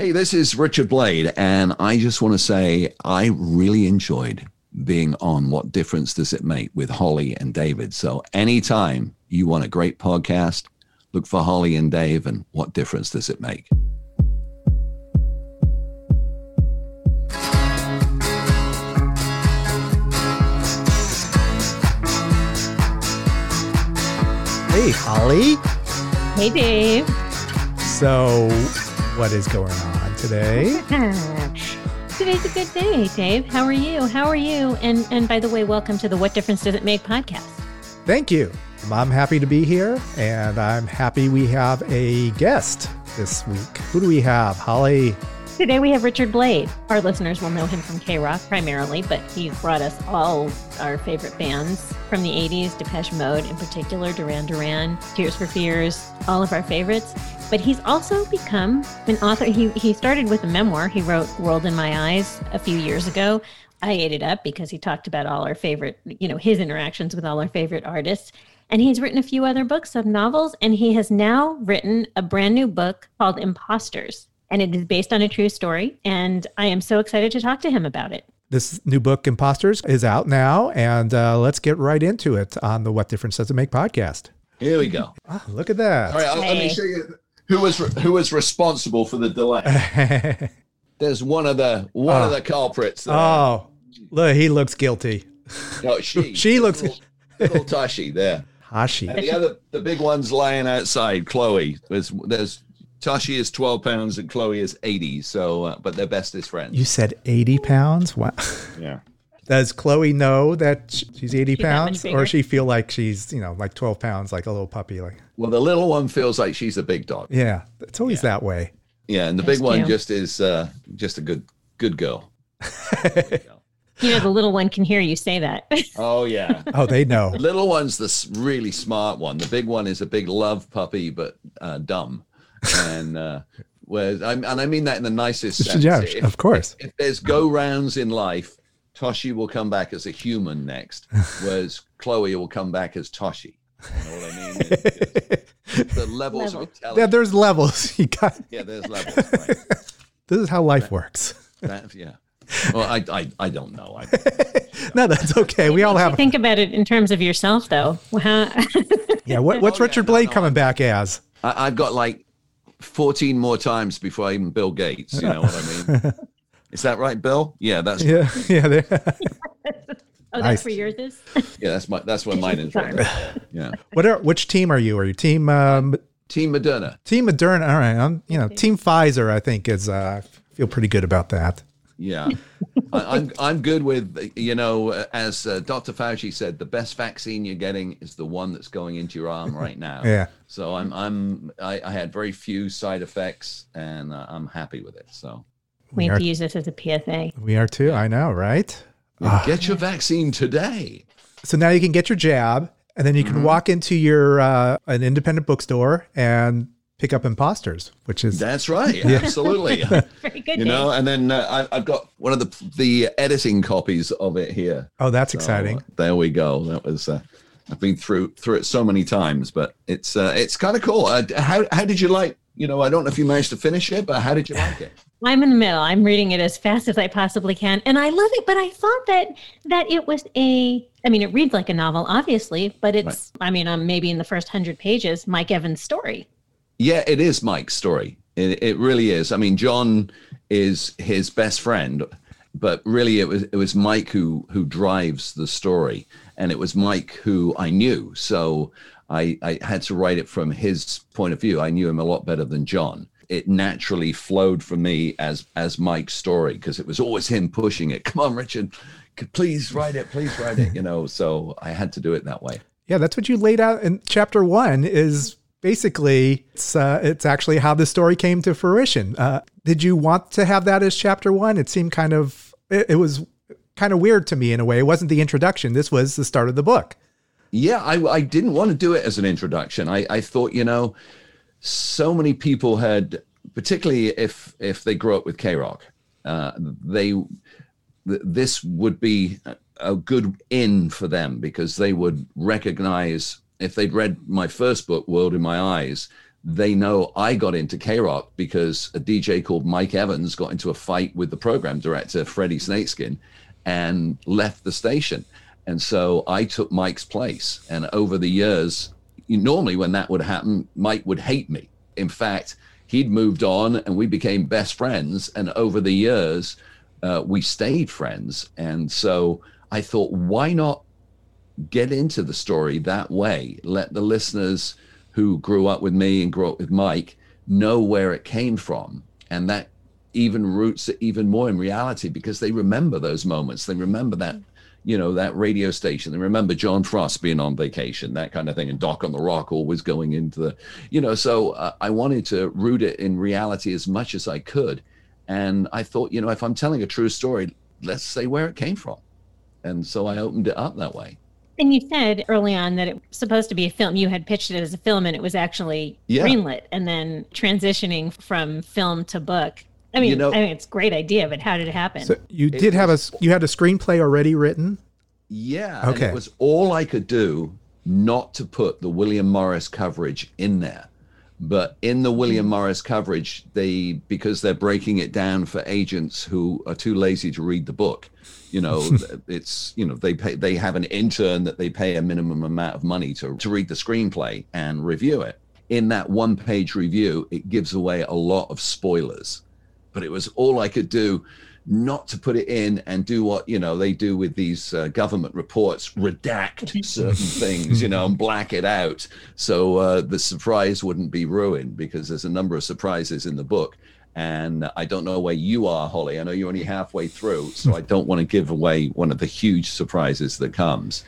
Hey, this is Richard Blade, and I just want to say I really enjoyed being on What Difference Does It Make with Holly and David. So, anytime you want a great podcast, look for Holly and Dave and What Difference Does It Make? Hey, Holly. Hey, Dave. So, what is going on today? Today's a good day, Dave. How are you? How are you? And and by the way, welcome to the What Difference Does It Make podcast. Thank you. I'm happy to be here, and I'm happy we have a guest this week. Who do we have? Holly. Today we have Richard Blade. Our listeners will know him from K Rock primarily, but he's brought us all our favorite bands from the 80s, Depeche Mode in particular, Duran Duran, Tears for Fears, all of our favorites. But he's also become an author. He, he started with a memoir. He wrote World in My Eyes a few years ago. I ate it up because he talked about all our favorite, you know, his interactions with all our favorite artists. And he's written a few other books of novels, and he has now written a brand new book called Imposters and it is based on a true story. And I am so excited to talk to him about it. This new book, Imposters, is out now, and uh, let's get right into it on the What Difference Does It Make podcast. Here we go. Oh, look at that. All right, I'll, let me show you who was who was responsible for the delay. There's one of the one oh. of the culprits. There. Oh, look, he looks guilty. No, she. she looks little, little Tashi there. Tashi. And the other, the big one's lying outside. Chloe. There's there's Tashi is 12 pounds and Chloe is 80. So, uh, but they're bestest friends. You said 80 pounds? Wow. Yeah. Does Chloe know that she's 80 she's pounds or she feel like she's, you know, like 12 pounds, like a little puppy? Like, well, the little one feels like she's a big dog. Yeah. It's always yeah. that way. Yeah. And the big one just is, uh, just a good, good girl. You know, the little one can hear you say that. Oh yeah. oh, they know. The little one's the really smart one. The big one is a big love puppy, but uh, dumb and uh, whereas I, and I mean that in the nicest sense. Yeah, if, of course. If, if there's go rounds in life, Toshi will come back as a human next, whereas Chloe will come back as Toshi. You know what I mean? the levels Level. of intelligence. Yeah, there's levels. You got. Yeah, there's levels. Right. This is how life that, works. That, yeah. Well, I, I, I don't know. I, no, that's okay. We all have. Think about it in terms of yourself, though. yeah. What, what's oh, Richard yeah, Blade no, no, coming back as? I, I've got like 14 more times before I even Bill Gates. You know what I mean? Is that right, Bill? Yeah, that's yeah, yeah. oh, that's where yours is. yeah, that's my that's where mine is. Right yeah. What are which team are you? Are you team um, Team Moderna? Team Moderna. All right. I'm you know Team Pfizer. I think is uh, feel pretty good about that. Yeah, I, am I'm, I'm good with you know as uh, Dr. Fauci said, the best vaccine you're getting is the one that's going into your arm right now. yeah. So I'm I'm I, I had very few side effects and uh, I'm happy with it. So we, we have to use this as a PSA. We are too. I know, right? Ah. Get your vaccine today. So now you can get your jab, and then you can mm-hmm. walk into your uh, an independent bookstore and pick up imposters, which is that's right, yeah. absolutely. Very good. You know, and then uh, I, have got one of the the editing copies of it here. Oh, that's so, exciting. Uh, there we go. That was. Uh, I've been through through it so many times, but it's uh, it's kind of cool. Uh, how how did you like? You know, I don't know if you managed to finish it, but how did you like it? I'm in the middle. I'm reading it as fast as I possibly can, and I love it. But I thought that that it was a. I mean, it reads like a novel, obviously, but it's. Right. I mean, I'm maybe in the first hundred pages, Mike Evans' story. Yeah, it is Mike's story. It, it really is. I mean, John is his best friend, but really it was it was Mike who who drives the story, and it was Mike who I knew. So I, I had to write it from his point of view. I knew him a lot better than John. It naturally flowed for me as as Mike's story because it was always him pushing it. Come on, Richard, please write it, please write it. You know, so I had to do it that way. Yeah, that's what you laid out in chapter one. Is basically it's uh, it's actually how the story came to fruition. Uh, did you want to have that as chapter one? It seemed kind of it, it, was kind of weird to me in a way. It wasn't the introduction. This was the start of the book. Yeah, I, I didn't want to do it as an introduction. I, I thought you know, so many people had, particularly if if they grew up with K Rock, uh, they this would be a good in for them because they would recognize if they'd read my first book, World in My Eyes, they know I got into K Rock because a DJ called Mike Evans got into a fight with the program director, Freddie Snakeskin, and left the station. And so I took Mike's place. And over the years, normally when that would happen, Mike would hate me. In fact, he'd moved on and we became best friends. And over the years, uh, we stayed friends. And so I thought, why not get into the story that way? Let the listeners who grew up with me and grew up with Mike know where it came from. And that even roots it even more in reality because they remember those moments. They remember that, you know, that radio station. And remember John Frost being on vacation, that kind of thing, and Doc on the Rock always going into the, you know. So uh, I wanted to root it in reality as much as I could. And I thought, you know, if I'm telling a true story, let's say where it came from. And so I opened it up that way. And you said early on that it was supposed to be a film. You had pitched it as a film and it was actually yeah. greenlit and then transitioning from film to book. I mean, you know, I mean, it's a great idea, but how did it happen? So you did have a you had a screenplay already written. Yeah. Okay. it was all I could do not to put the William Morris coverage in there. But in the William. Morris coverage, they because they're breaking it down for agents who are too lazy to read the book. You know, it's you know they pay they have an intern that they pay a minimum amount of money to to read the screenplay and review it. In that one page review, it gives away a lot of spoilers. But it was all I could do not to put it in and do what you know they do with these uh, government reports redact certain things you know and black it out. So uh, the surprise wouldn't be ruined because there's a number of surprises in the book. And i don't know where you are holly. I know you're only halfway through so i don't want to give away one of the huge surprises that comes.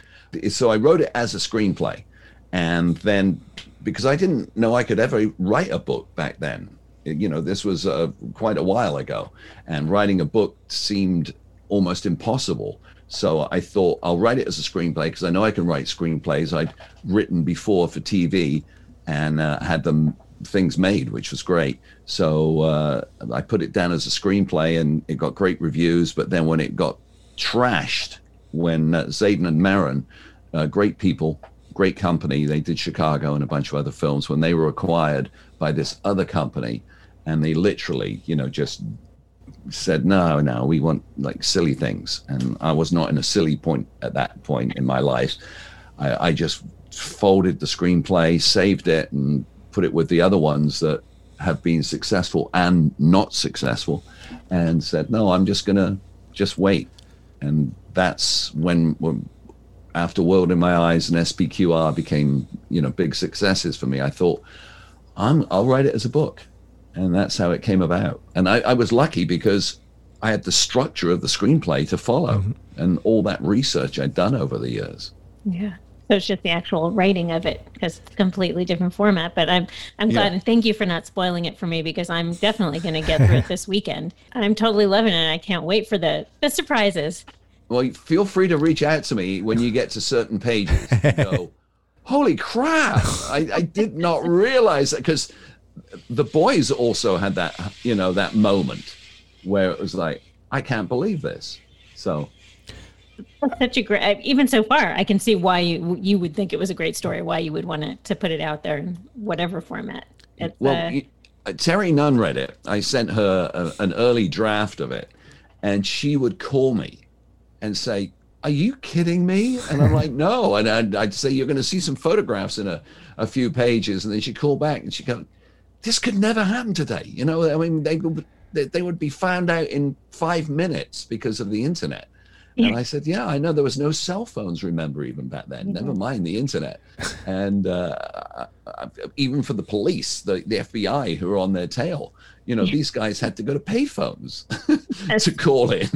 So i wrote it as a screenplay. And then because i didn't know i could ever write a book back then you know, this was uh, quite a while ago, and writing a book seemed almost impossible. So I thought I'll write it as a screenplay because I know I can write screenplays. I'd written before for TV and uh, had them things made, which was great. So uh, I put it down as a screenplay, and it got great reviews. But then when it got trashed, when uh, Zadan and Meron, uh, great people, great company, they did Chicago and a bunch of other films. When they were acquired by this other company, and they literally, you know, just said, no, no, we want like silly things. And I was not in a silly point at that point in my life. I, I just folded the screenplay, saved it, and put it with the other ones that have been successful and not successful, and said, no, I'm just to just wait. And that's when, when after World in My Eyes and SPQR became, you know, big successes for me. I thought, I'm, I'll write it as a book and that's how it came about. And I, I, was lucky because I had the structure of the screenplay to follow mm-hmm. and all that research I'd done over the years. Yeah. So it's just the actual writing of it because it's a completely different format. But I'm I'm glad yeah. and thank you for not spoiling it for me because I'm definitely going to get through it this weekend. I'm totally loving it. I can't wait for the the surprises. Well, feel free to reach out to me when you get to certain pages. go, holy crap! I, I did not realize that because the boys also had that, you know, that moment where it was like, I can't believe this. So that's such a great even so far i can see why you you would think it was a great story why you would want to, to put it out there in whatever format it's, well uh, terry nunn read it i sent her a, an early draft of it and she would call me and say are you kidding me and i'm like no and i'd, I'd say you're going to see some photographs in a, a few pages and then she'd call back and she'd go this could never happen today. You know, I mean, they they would be found out in five minutes because of the internet. Yeah. And I said, yeah, I know there was no cell phones. Remember, even back then, mm-hmm. never mind the internet. and uh, even for the police, the, the FBI who are on their tail, you know, yeah. these guys had to go to payphones to call in.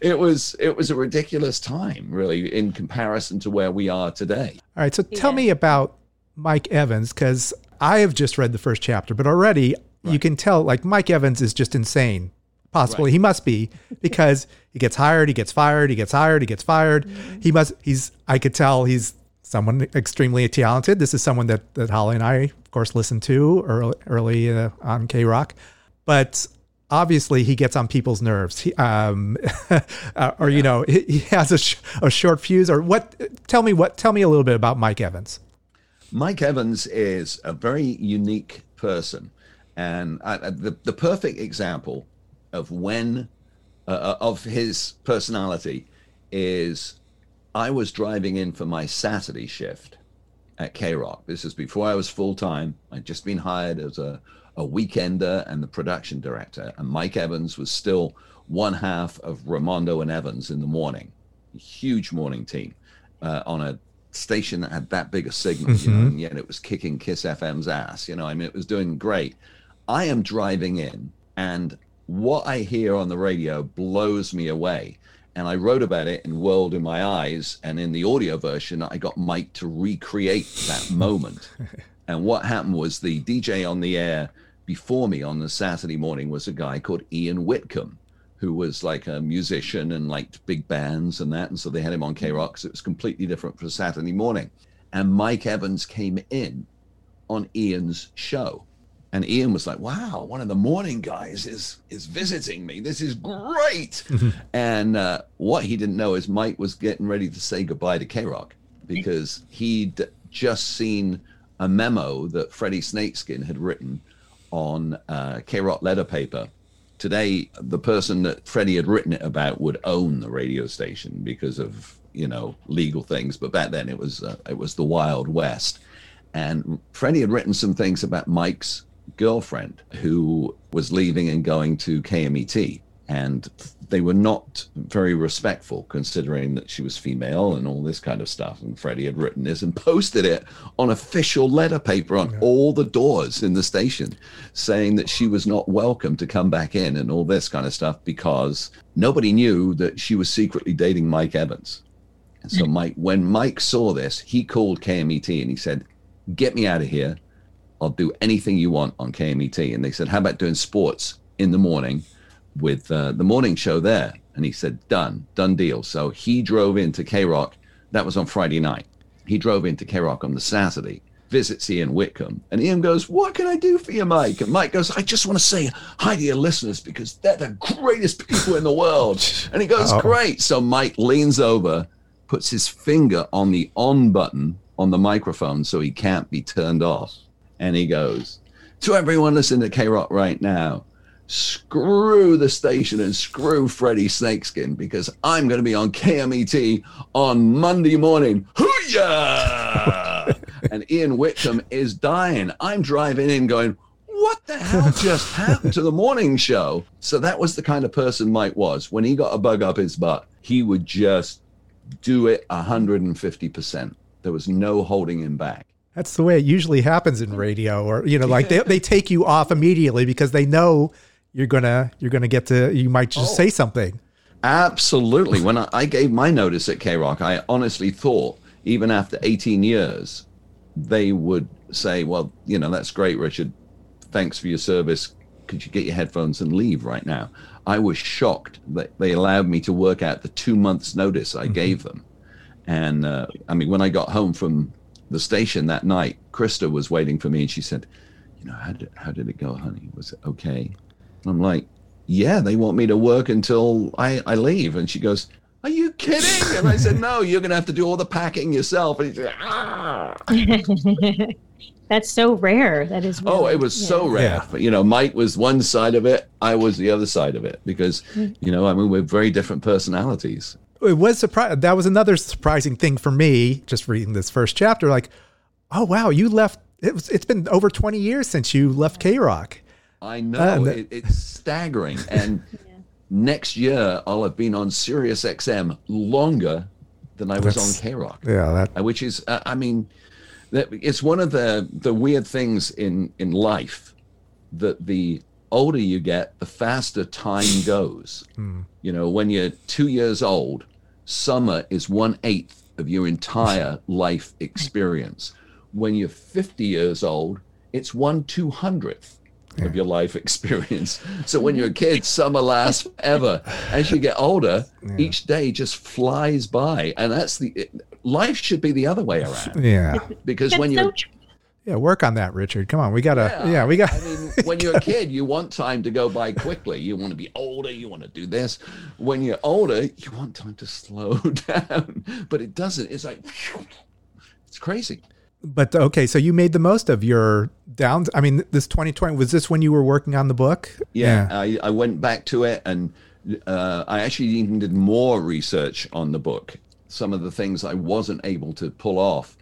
It was it was a ridiculous time, really, in comparison to where we are today. All right, so tell yeah. me about Mike Evans because I have just read the first chapter, but already right. you can tell like Mike Evans is just insane. Possibly right. he must be because he gets hired, he gets fired, he gets hired, he gets fired. Mm-hmm. He must. He's. I could tell he's someone extremely talented. This is someone that that Holly and I, of course, listened to early, early uh, on K Rock, but obviously he gets on people's nerves. He, um, uh, or yeah. you know, he, he has a, sh- a short fuse. Or what? Tell me what. Tell me a little bit about Mike Evans. Mike Evans is a very unique person. And I, the, the perfect example of when, uh, uh, of his personality is I was driving in for my Saturday shift at K Rock. This is before I was full time. I'd just been hired as a, a weekender and the production director. And Mike Evans was still one half of Ramondo and Evans in the morning. A huge morning team uh, on a station that had that big a signal, mm-hmm. you know, mm-hmm. and yet it was kicking Kiss FM's ass. You know, I mean, it was doing great. I am driving in, and what I hear on the radio blows me away. And I wrote about it in World in My Eyes, and in the audio version, I got Mike to recreate that moment. and what happened was the DJ on the air before me on the Saturday morning was a guy called Ian Whitcomb, who was like a musician and liked big bands and that. And so they had him on hmm. K Rock. So it was completely different for Saturday morning. And Mike Evans came in on Ian's show and Ian was like, "Wow, one of the morning guys is is visiting me. This is great." and uh, what he didn't know is Mike was getting ready to say goodbye to K Rock because he'd just seen a memo that Freddie Snakeskin had written on uh, K Rock letter paper. Today, the person that Freddie had written it about would own the radio station because of you know legal things, but back then it was uh, it was the Wild West. And Freddie had written some things about Mike's girlfriend who was leaving and going to KMET. And they were not very respectful considering that she was female and all this kind of stuff. And Freddie had written this and posted it on official letter paper on yeah. all the doors in the station saying that she was not welcome to come back in and all this kind of stuff because nobody knew that she was secretly dating Mike Evans. And so Mike, when Mike saw this, he called KMET and he said, Get me out of here. I'll do anything you want on KMET. And they said, How about doing sports in the morning with uh, the morning show there? And he said, Done, done deal. So he drove into K Rock. That was on Friday night. He drove into K Rock on the Saturday, visits Ian Whitcomb. And Ian goes, What can I do for you, Mike? And Mike goes, I just want to say hi to your listeners because they're the greatest people in the world. And he goes, oh. Great. So Mike leans over, puts his finger on the on button on the microphone so he can't be turned off and he goes, To everyone listening to K Rock right now, screw the station and screw Freddie Snakeskin because I'm going to be on KMET on Monday morning. Hooyah! and Ian Whitcomb is dying. I'm driving in going, what the hell just happened to the morning show? So that was the kind of person Mike was. When he got a bug up his butt, he would just do it 150%. There was no holding him back. That's the way it usually happens in radio, or you know, like they they take you off immediately because they know you're gonna you're gonna get to you might just oh, say something. Absolutely. when I, I gave my notice at K Rock, I honestly thought even after 18 years, they would say, "Well, you know, that's great, Richard. Thanks for your service. Could you get your headphones and leave right now?" I was shocked that they allowed me to work out the two months notice I mm-hmm. gave them. And uh, I mean, when I got home from the station that night, Krista was waiting for me and she said, You know, how did, how did it go, honey? Was it okay? And I'm like, Yeah, they want me to work until I, I leave. And she goes, Are you kidding? And I said, No, you're going to have to do all the packing yourself. And he said, Ah. That's so rare. That is. Really, oh, it was yeah. so rare. Yeah. But, you know, Mike was one side of it. I was the other side of it because, mm. you know, I mean, we're very different personalities it was surprise. That was another surprising thing for me. Just reading this first chapter, like, oh wow, you left. It was, it's been over twenty years since you left K Rock. I know uh, it, it's staggering. And yeah. next year, I'll have been on Sirius XM longer than I was on K Rock. Yeah, that. Uh, which is, uh, I mean, it's one of the the weird things in in life that the older you get, the faster time goes. Mm. You know, when you're two years old, summer is one eighth of your entire life experience. When you're 50 years old, it's one two hundredth yeah. of your life experience. So when you're a kid, summer lasts forever. As you get older, yeah. each day just flies by, and that's the it, life should be the other way around. Yeah, because when you're yeah, work on that, Richard. Come on, we gotta. Yeah, yeah we got. I mean, when you're a kid, you want time to go by quickly. You want to be older. You want to do this. When you're older, you want time to slow down, but it doesn't. It's like it's crazy. but okay, so you made the most of your downs. I mean, this 2020 was this when you were working on the book? Yeah, yeah. I, I went back to it and uh, I actually even did more research on the book. Some of the things I wasn't able to pull off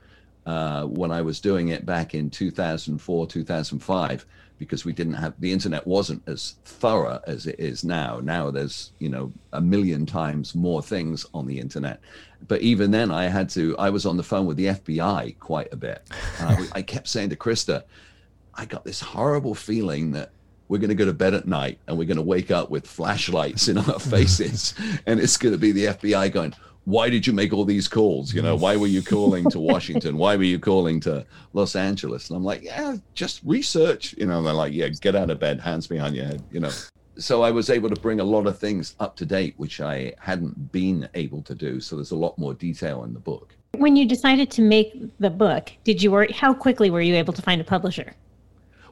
uh, when I was doing it back in 2004, 2005, because we didn't have the internet wasn't as thorough as it is now. Now there's you know a million times more things on the internet, but even then I had to. I was on the phone with the FBI quite a bit. I, I kept saying to Krista, I got this horrible feeling that we're going to go to bed at night and we're going to wake up with flashlights in our faces and it's going to be the FBI going why did you make all these calls? You know, why were you calling to Washington? Why were you calling to Los Angeles? And I'm like, yeah, just research. You know, and they're like, yeah, get out of bed, hands behind your head, you know. So I was able to bring a lot of things up to date, which I hadn't been able to do. So there's a lot more detail in the book. When you decided to make the book, did you work, how quickly were you able to find a publisher?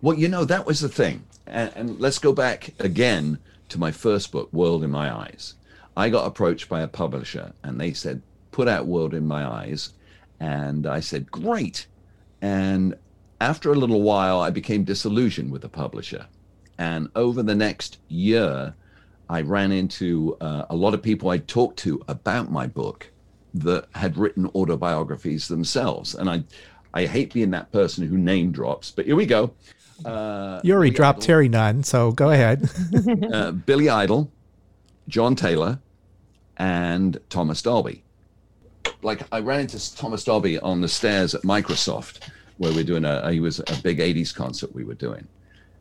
Well, you know, that was the thing. And, and let's go back again to my first book, World in My Eyes I got approached by a publisher and they said, put out World in My Eyes. And I said, great. And after a little while, I became disillusioned with the publisher. And over the next year, I ran into uh, a lot of people I talked to about my book that had written autobiographies themselves. And I, I hate being that person who name drops, but here we go. Uh, you already Billy dropped Idol. Terry Nunn, so go ahead. uh, Billy Idol, John Taylor, and Thomas Dolby. Like I ran into Thomas Dolby on the stairs at Microsoft, where we are doing a he was a big '80s concert we were doing,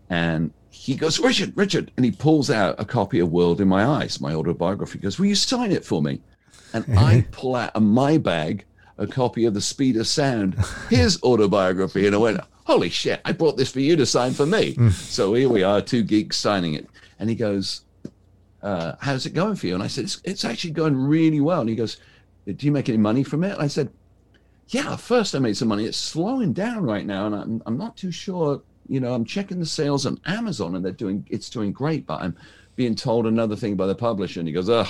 and he goes, Richard, Richard, and he pulls out a copy of World in My Eyes, my autobiography. He goes, Will you sign it for me? And I pull out of my bag a copy of The Speed of Sound, his autobiography, and I went, Holy shit, I brought this for you to sign for me. Hmm. so here we are, two geeks signing it. And he goes, uh, how's it going for you? And I said, it's, it's actually going really well. And he goes, do you make any money from it? And I said, yeah, first I made some money. It's slowing down right now. And I'm, I'm not too sure, you know, I'm checking the sales on Amazon and they're doing, it's doing great, but I'm being told another thing by the publisher. And he goes, oh,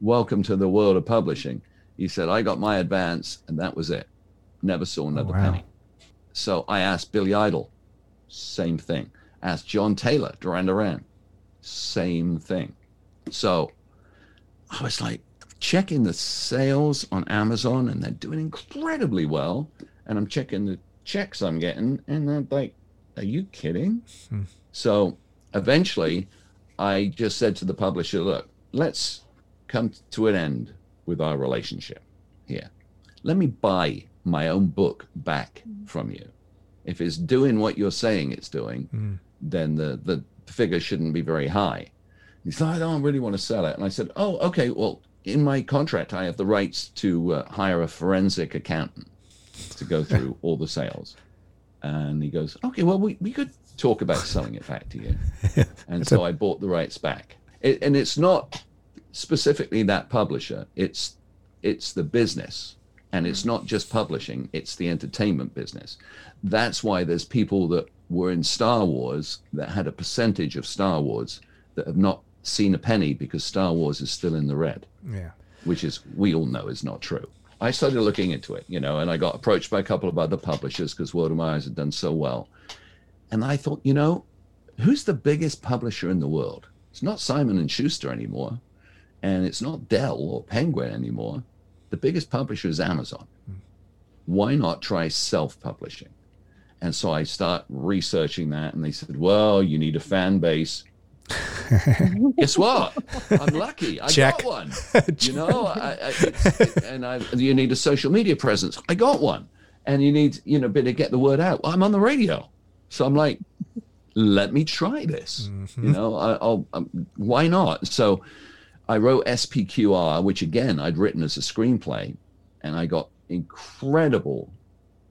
welcome to the world of publishing. He said, I got my advance and that was it. Never saw another oh, wow. penny. So I asked Billy Idol, same thing. Asked John Taylor, Duran Duran, same thing. So I was like checking the sales on Amazon and they're doing incredibly well. And I'm checking the checks I'm getting and I'm like, are you kidding? Hmm. So eventually I just said to the publisher, look, let's come to an end with our relationship here. Let me buy my own book back from you. If it's doing what you're saying it's doing, mm. then the, the figure shouldn't be very high. He said, I don't really want to sell it. And I said, Oh, okay. Well, in my contract, I have the rights to uh, hire a forensic accountant to go through all the sales. And he goes, Okay, well, we, we could talk about selling it back to you. And so I bought the rights back. It, and it's not specifically that publisher, it's it's the business. And it's not just publishing, it's the entertainment business. That's why there's people that were in Star Wars that had a percentage of Star Wars that have not seen a penny because Star Wars is still in the red. Yeah. Which is, we all know is not true. I started looking into it, you know, and I got approached by a couple of other publishers because World of My Eyes had done so well. And I thought, you know, who's the biggest publisher in the world? It's not Simon and Schuster anymore, and it's not Dell or Penguin anymore. The biggest publisher is Amazon. Mm. Why not try self-publishing? And so I start researching that, and they said, well, you need a fan base Guess what? I'm lucky. I Check. got one. you know, I, I, and I, you need a social media presence. I got one, and you need you know, bit to get the word out. Well, I'm on the radio, so I'm like, let me try this. Mm-hmm. You know, I, will um, why not? So I wrote SPQR, which again I'd written as a screenplay, and I got incredible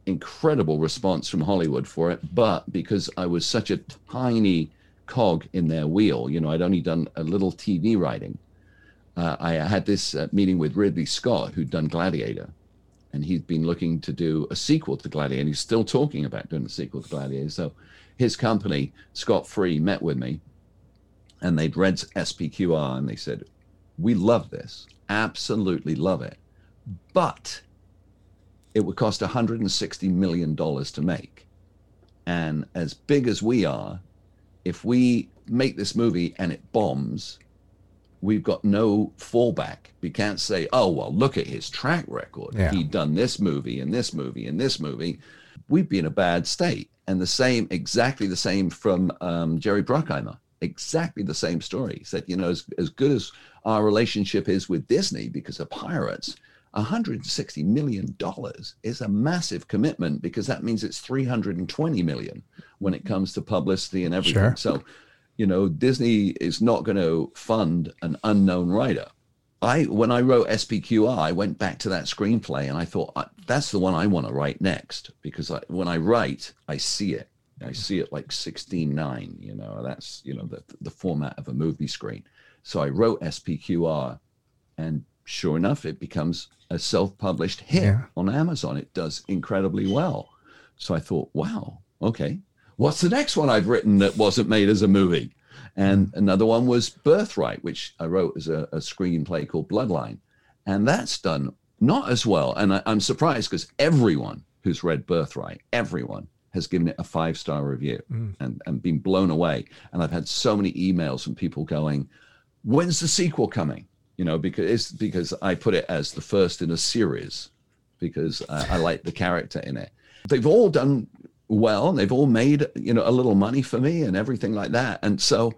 incredible response from Hollywood for it. But because I was such a tiny cog in their wheel. You know, I'd only done a little TV writing. Uh, I had this uh, meeting with Ridley Scott, who'd done Gladiator, and he'd been looking to do a sequel to Gladiator, and he's still talking about doing a sequel to Gladiator. So his company, Scott Free, met with me, and they'd read SPQR, and they said, "We love this, absolutely love it, but it would cost 160 million dollars to make. And as big as we are, if we make this movie and it bombs, we've got no fallback. We can't say, oh, well, look at his track record. Yeah. He'd done this movie and this movie and this movie. We'd be in a bad state. And the same, exactly the same from um, Jerry Bruckheimer. Exactly the same story. He said, you know, as, as good as our relationship is with Disney because of pirates, 160 million dollars is a massive commitment because that means it's 320 million when it comes to publicity and everything. Sure. So, you know, Disney is not going to fund an unknown writer. I when I wrote SPQR, I went back to that screenplay and I thought uh, that's the one I want to write next because I, when I write, I see it. I see it like 16:9. You know, that's you know the the format of a movie screen. So I wrote SPQR, and sure enough, it becomes a self-published hit Yeah. on Amazon. It does incredibly well. So I thought, wow, okay, what's the next one I've written that wasn't made as a movie? And mm. another one was Birthright, which I wrote as a, a screenplay called Bloodline. And that's done not as well. And I, I'm surprised because everyone who's read Birthright, everyone has given it a five star review mm. and, and been blown away. And I've had so many emails from people going, when's the sequel coming? You know, because it's because I put it as the first in a series because I, I like the character in it. They've all done well. and They've all made you know a little money for me and everything like that. And so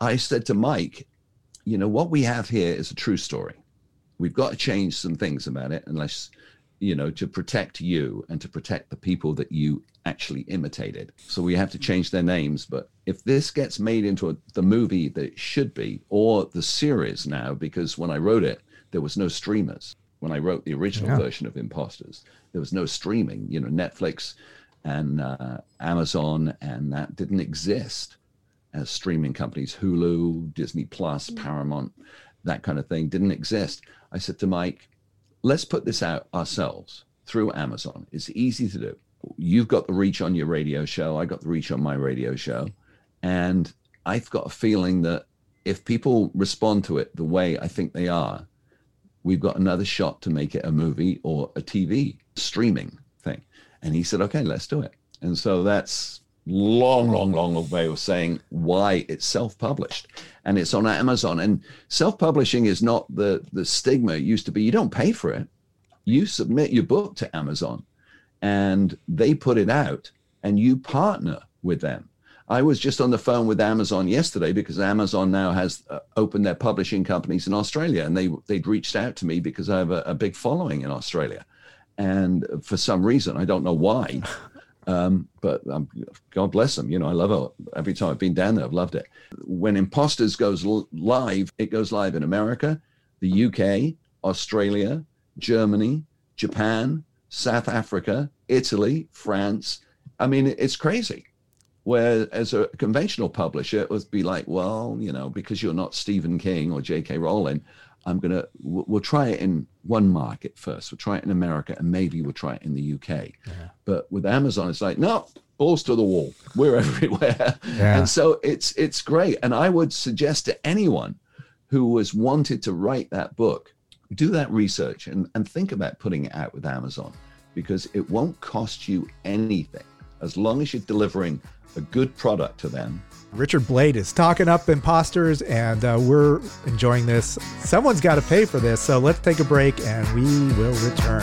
I said to Mike, you know, what we have here is a true story. We've got to change some things about it, unless you know, to protect you and to protect the people that you actually imitated. So we have to change their names. But if this gets made into a, the movie that it should be, or the series now, because when I wrote it, there was no streamers. When I wrote the original Yeah. version of Imposters, there was no streaming. You know, Netflix and uh, Amazon and that didn't exist as streaming companies. Hulu, Disney Plus, Paramount, that kind of thing didn't exist. I said to Mike, let's put this out ourselves through Amazon. It's easy to do. You've got the reach on your radio show. I got the reach on my radio show. And I've got a feeling that if people respond to it the way I think they are, we've got another shot to make it a movie or a TV streaming thing. And he said, okay, let's do it. And so that's long, long, long way of saying why it's self-published and it's on Amazon. And self-publishing is not the the stigma it used to be. You don't pay for it. You submit your book to Amazon and they put it out and you partner with them. I was just on the phone with Amazon yesterday because Amazon now has uh, opened their publishing companies in Australia and they they'd reached out to me because I have a, a big following in Australia. And for some reason, I don't know why, um, but um, God bless them. You know, I love it. Every time I've been down there, I've loved it. When Imposters goes l- live, it goes live in America, the UK, Australia, Germany, Japan, South Africa, Italy, France. I mean, it's crazy. Where as a conventional publisher, it would be like, well, you know, because you're not Stephen King or J.K. Rowling, I'm gonna we'll, we'll try it in one market first. We'll try it in America, and maybe we'll try it in the UK. But with Amazon, it's like, no, balls to the wall. We're everywhere, Yeah. and so it's it's great. And I would suggest to anyone who was wanted to write that book, do that research and, and think about putting it out with Amazon because it won't cost you anything as long as you're delivering a good product to them. Richard Blade is talking up imposters, and uh, we're enjoying this. Someone's got to pay for this, so let's take a break and we will return.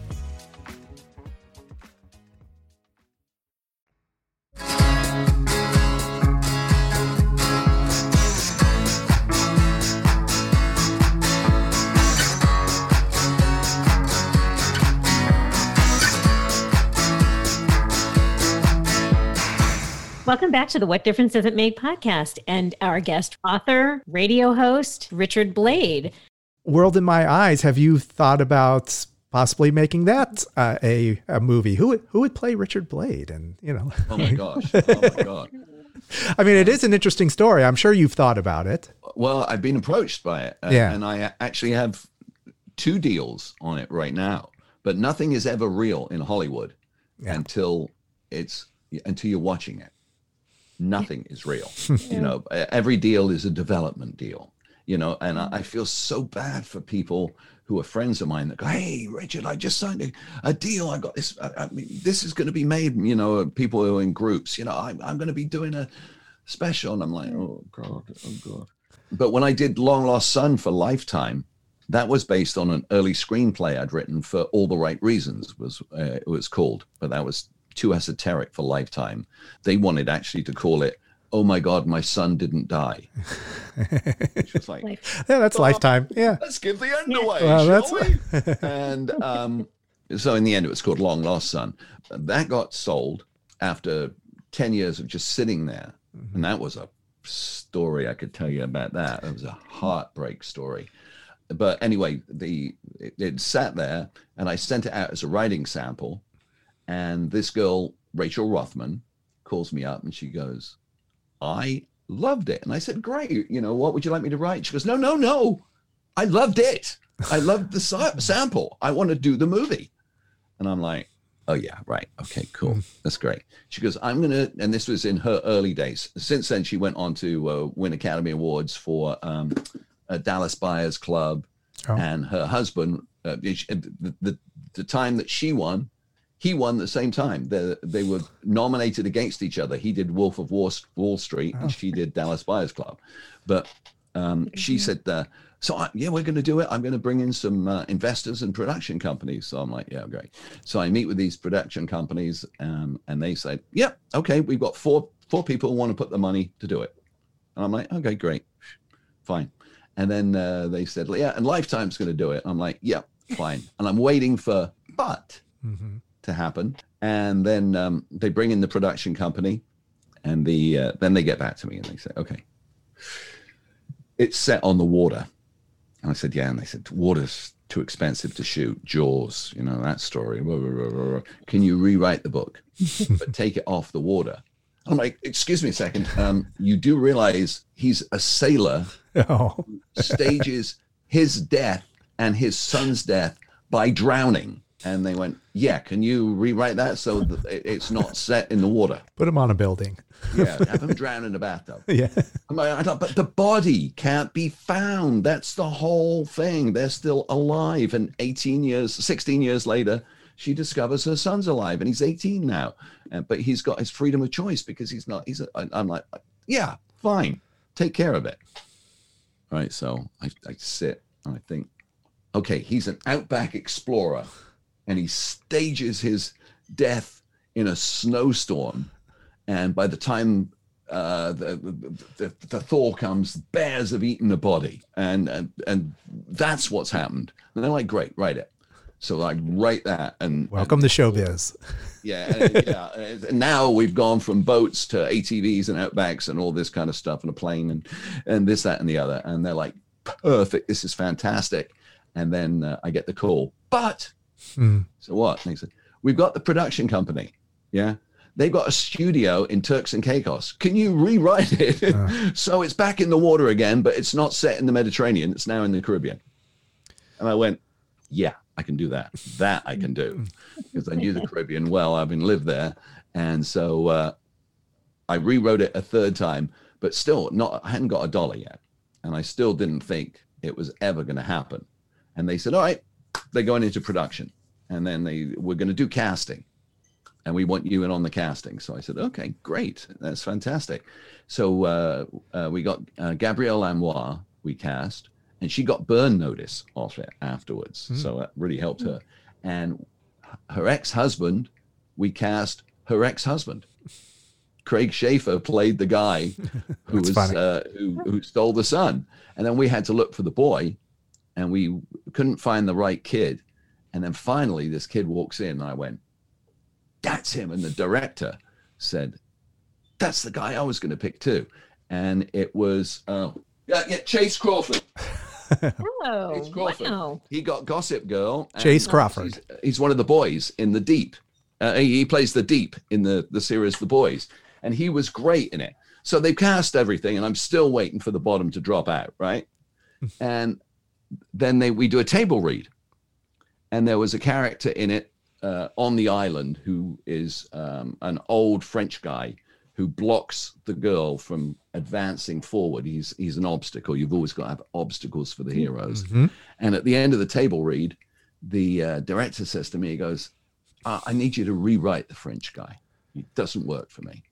Welcome back to the What Difference Does It Make podcast and our guest author, radio host, Richard Blade. World in My Eyes, have you thought about possibly making that uh, a, a movie? Who, would- who would play Richard Blade? And, you know, Oh my gosh. Oh my god. I mean, it is an interesting story. I'm sure you've thought about it. Well, I've been approached by it, uh, Yeah. and I actually have two deals on it right now. But nothing is ever real in Hollywood Yeah. until it's until you're watching it. Nothing is real. You know, every deal is a development deal. You know, and I, I feel so bad for people who are friends of mine that go, "Hey, Richard, I just signed a, a deal. I got this. I, I mean, this is going to be made." You know, people who are in groups. You know, I'm I'm going to be doing a special, and I'm like, "Oh God, oh God." But when I did Long Lost Son for Lifetime, that was based on an early screenplay I'd written for All the Right Reasons was uh, it was called, but that was too esoteric for Lifetime. They wanted actually to call it "Oh my God, my son didn't die," which was like, Life. Yeah, that's Lifetime. Yeah. let's give the end away, Well, shall we? and um, so in the end, it was called Long Lost Son. That got sold after 10 years of just sitting there. And that was a story I could tell you about that. It was a heartbreak story. But anyway, the it, it sat there and I sent it out as a writing sample. And this girl, Rachel Rothman, calls me up and she goes, I loved it. And I said, Great, you know, what would you like me to write? She goes, No, no, no. I loved it. I loved the sa- sample. I want to do the movie. And I'm like, oh, yeah, right. Okay, cool. That's great. She goes, I'm going to, and this was in her early days. Since then, she went on to uh, win Academy Awards for um, Dallas Buyers Club. Oh. And her husband, uh, the, the, the time that she won, he won the same time. They, they were nominated against each other. He did Wolf of Wall, Wall Street, and she did Dallas Buyers Club. But um, she said, uh, "So I, yeah, we're going to do it. I'm going to bring in some uh, investors and production companies." So I'm like, "Yeah, great." So I meet with these production companies, um, and they said, yeah, okay, we've got four four people who want to put the money to do it." And I'm like, "Okay, great, fine." And then uh, they said, "Yeah, and Lifetime's going to do it." I'm like, "Yeah, fine." And I'm waiting for, but hmm to happen. And then um, they bring in the production company and the uh, then they get back to me and they say okay it's set on the water. And i said yeah. And they said water's too expensive to shoot. Jaws you know that story. Can you rewrite the book but take it off the water? I'm like excuse me a second. Um, you do realize he's a sailor Oh, stages his death and his son's death by drowning. And they went, Yeah, can you rewrite that so that it's not set in the water? put him on a building. Yeah, have him drown in the bathtub. Yeah. Like, I thought, but the body can't be found. That's the whole thing. They're still alive. And 18 years, 16 years later, she discovers her son's alive and he's 18 now. Uh, but he's got his freedom of choice because he's not, he's, a, I'm like, yeah, fine. Take care of it. All right. So I, I sit and I think, okay, he's an outback explorer and he stages his death in a snowstorm. And by the time uh, the, the, the, thaw comes, bears have eaten the body. And, and, and that's what's happened. And they're like, great, write it. So like write that and Welcome and, to showbiz. Yeah, and, yeah. And now we've gone from boats to ATVs and outbacks and all this kind of stuff and a plane and and this that and the other. And they're like, perfect. This is fantastic. And then uh, I get the call, but Hmm. so what? Said, we've got the production company. Yeah. They've got a studio in Turks and Caicos. Can you rewrite it? so it's back in the water again, but it's not set in the Mediterranean. It's now in the Caribbean. And I went, yeah, I can do that. That I can do because I knew the Caribbean well, having lived there. And so uh, I rewrote it a third time, but still not, I hadn't got a dollar yet. And I still didn't think it was ever going to happen. And they said, all right, they're going into production. And then they were going to do casting. And we want you in on the casting. So I said, okay, great. That's fantastic. So uh, uh, we got uh, Gabrielle Anwar, we cast, and she got burn notice off it afterwards. So that really helped her. And her ex-husband, we cast her ex-husband. Craig Sheffer played the guy who was uh, who, who stole the son, and then we had to look for the boy, and we couldn't find the right kid, and then finally this kid walks in, and I went, "That's him," and the director said, "That's the guy I was going to pick too," and it was uh, yeah, yeah, Chace Crawford. Oh, Chace Crawford. wow. He got Gossip Girl. Chace Crawford. He's, he's one of the boys in the Deep. Uh, he, he plays the Deep in the the series The Boys, and he was great in it. So they cast everything, and I'm still waiting for the bottom to drop out, right? and then they we do a table read, and there was a character in it uh, on the island who is um, an old French guy who blocks the girl from advancing forward. He's he's an obstacle. You've always got to have obstacles for the heroes. Mhm. And at the end of the table read, the uh, director says to me, he goes, uh, I need you to rewrite the French guy. It doesn't work for me.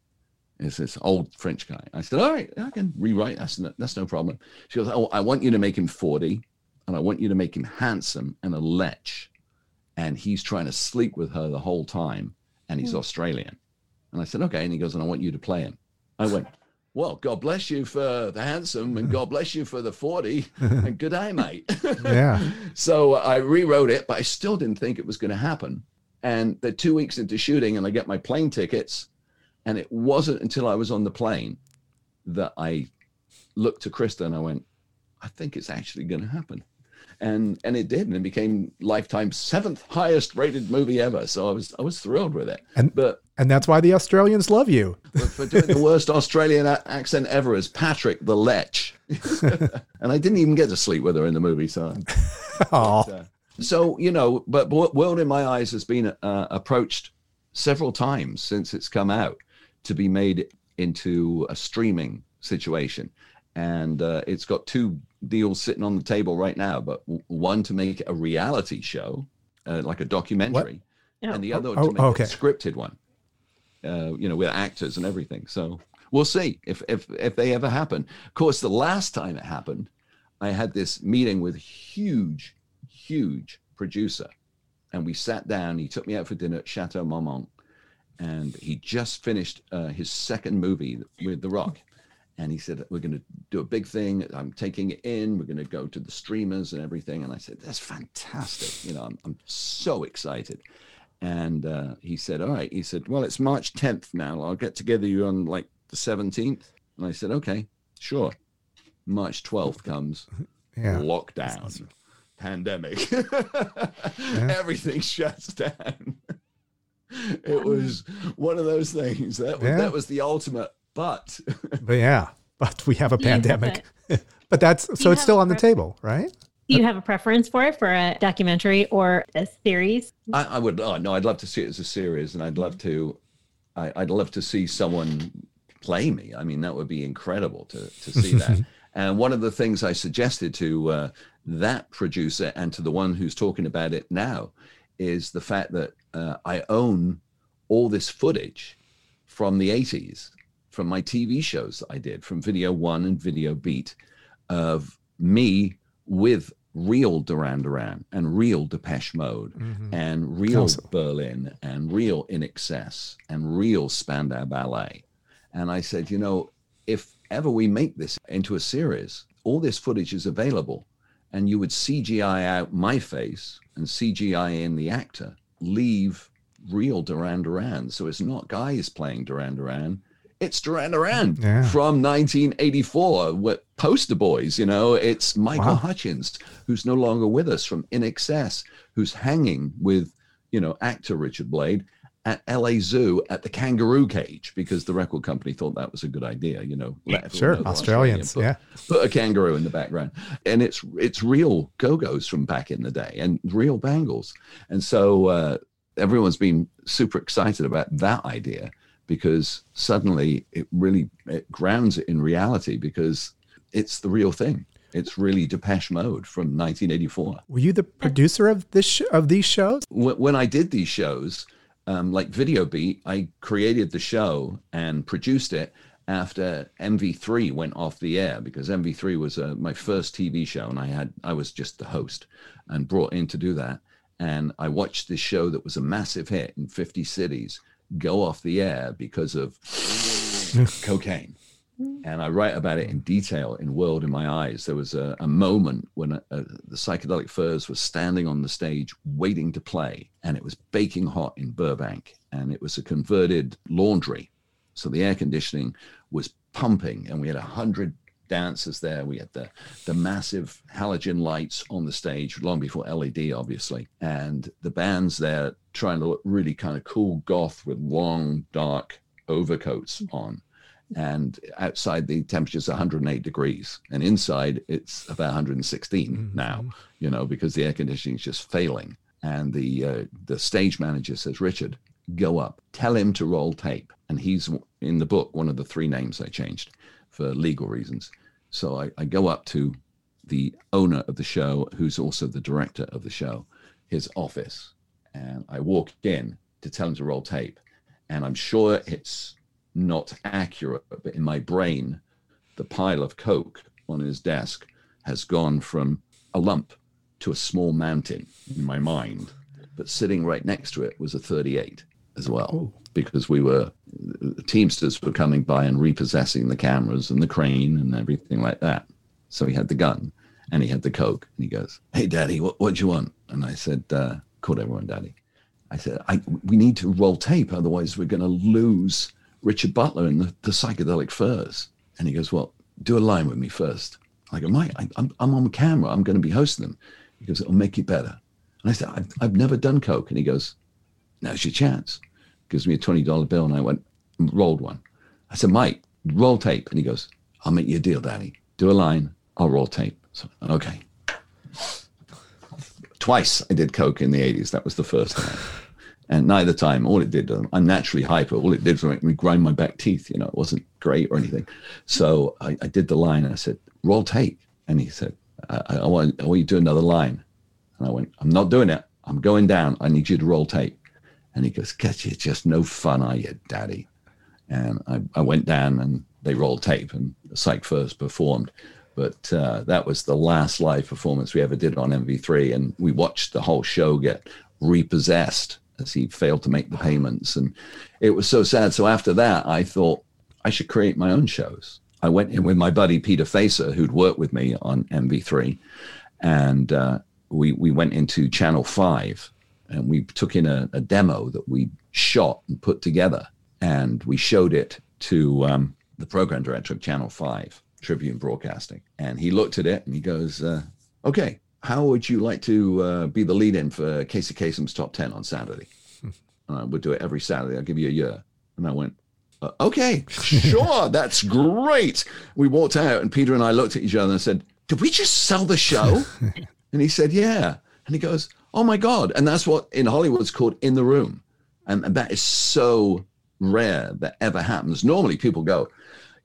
It's this old French guy. I said, all right, I can rewrite. That's no, that's no problem. She goes, oh, I want you to make him 40 and I want you to make him handsome and a lech. And he's trying to sleep with her the whole time. And he's hmm. Australian. And I said, okay. And he goes, and I want you to play him. I went, well, God bless you for the handsome and God bless you for the 40 and good day, mate. Yeah. So I rewrote it, but I still didn't think it was going to happen. And they're two weeks into shooting, and I get my plane tickets. And it wasn't until I was on the plane that I looked to Krista and I went, I think it's actually going to happen. And and it did, and it became Lifetime's seventh highest rated movie ever. So I was I was thrilled with it. And- but And that's why the Australians love you. for, for doing the worst Australian accent ever as Patrick the Lech. and I didn't even get to sleep with her in the movie. So Oh, so you know but Wo- world in my eyes has been uh, approached several times since it's come out to be made into a streaming situation and uh, it's got two deals sitting on the table right now but w- one to make a reality show uh, like a documentary Oh. and the other Oh, to make okay. a scripted one uh, you know with actors and everything so we'll see if if if they ever happen of course the last time it happened i had this meeting with huge huge producer. And we sat down. He took me out for dinner at Chateau Marmont. And he just finished uh, his second movie with The Rock. And he said, We're going to do a big thing. I'm taking it in. We're going to go to the streamers and everything. And I said, That's fantastic. You know, I'm, I'm so excited. And uh, he said, All right. He said, Well, it's March 10th now. I'll get together you on like the 17th. And I said, Okay, sure. March 12th comes yeah. lockdown, pandemic, everything shuts down. it was one of those things that Yeah. that was the ultimate. But But yeah, but we have a Do have pandemic. but that's so it's still on the pre- table, right? Do you have a preference for it for a documentary or a series? I, I would oh, no, I'd love to see it as a series, and I'd love to, I, I'd love to see someone play me. I mean, that would be incredible to to see that. and one of the things I suggested to uh, that producer and to the one who's talking about it now is the fact that uh, I own all this footage from the 80s, from my TV shows I did, from Video One and Video Beat, of me with real Duran Duran and real Depeche Mode Mhm. and real Awesome. Berlin and real INXS and real Spandau Ballet. And I said, you know, if ever we make this into a series, all this footage is available and you would CGI out my face and CGI in the actor, leave real Duran Duran. So it's not guys playing Duran Duran. It's Duran Duran Yeah. from 1984, with poster boys, you know, it's Michael Wow. Hutchence, who's no longer with us from INXS, who's hanging with, you know, actor Richard Blade at LA Zoo at the kangaroo cage because the record company thought that was a good idea, you know. everyone Sure, Australians, Australian, yeah. put- Put a kangaroo in the background. And it's it's real go-go's from back in the day and real bangles. And so uh, everyone's been super excited about that idea because suddenly it really it grounds it in reality because it's the real thing. It's really Depeche Mode from 1984 Were you the producer of this sh- of these shows? when, I did these shows, um, like Video Beat, I created the show and produced it after MV3 went off the air because MV3 was uh, my first TV show, and I had I was just the host and brought in to do that. And I watched this show that was a massive hit in 50 cities go off the air because of cocaine and I write about it in detail in World in My Eyes. There was a, a moment when uh the Psychedelic Furs was standing on the stage waiting to play, and it was baking hot in Burbank, and it was a converted laundry. So the air conditioning was pumping, and we had a hundred dancers there. We had the the massive halogen lights on the stage long before LED, obviously, and the bands there trying to look really kind of cool goth with long dark overcoats on. And outside the temperature's 108 degrees and inside it's about 116 now you know because the air conditioning is just failing. And the uh, the stage manager says richard go up. Tell him to roll tape. And he's in the book one of the three names i changed for legal reasons. So i, I go up to the owner of the show who's also the director of the show his office and i walk in to tell him to roll tape and i'm sure it's not accurate, but in my brain, the pile of coke on his desk has gone from a lump to a small mountain in my mind. But sitting right next to it was a 38 as well, because we were, the Teamsters were coming by and repossessing the cameras and the crane and everything like that. So he had the gun and he had the coke and he goes, Hey, daddy, what, what do you want? And I said, uh, called everyone daddy. I said, I, we need to roll tape, otherwise we're going to lose Richard Butler and the, the psychedelic furs. And he goes, well, do a line with me first. I go, Mike, I, I'm, I'm on camera. I'm going to be hosting them. He goes, it'll make it better. And I said, I've, I've never done coke. And he goes, now's your chance. Gives me a $20 bill. And I went, rolled one. I said, Mike, roll tape. And he goes, I'll make you a deal, daddy. Do a line. I'll roll tape. So, okay. Twice I did coke in the 80s. That was the first time. And neither time, all it did, I'm naturally hyper. All it did was make me grind my back teeth. You know, it wasn't great or anything. So I, I did the line and I said, roll tape. And he said, I, I, want, I want you to do another line. And I went, I'm not doing it. I'm going down. I need you to roll tape. And he goes, Catch you just no fun, are you, daddy? And I, I went down and they rolled tape and Psych Furs performed. But uh, that was the last live performance we ever did on MV3. And we watched the whole show get repossessed as he failed to make the payments. And it was so sad. So after that, I thought I should create my own shows. I went in with my buddy Peter Facer, who'd worked with me on MV3. And uh, we, we went into Channel 5 and we took in a, a demo that we shot and put together. And we showed it to um, the program director of Channel 5, Tribune Broadcasting. And he looked at it and he goes, uh, okay, how would you like to uh, be the lead in for Casey Kasem's top 10 on Saturday? uh, we'll do it every Saturday. I'll give you a year. And I went, uh, okay, sure, that's great. We walked out and Peter and I looked at each other and said, did we just sell the show? and he said, yeah. And he goes, oh my God. And that's what in Hollywood's called in the room. And, and that is so rare that ever happens. Normally people go,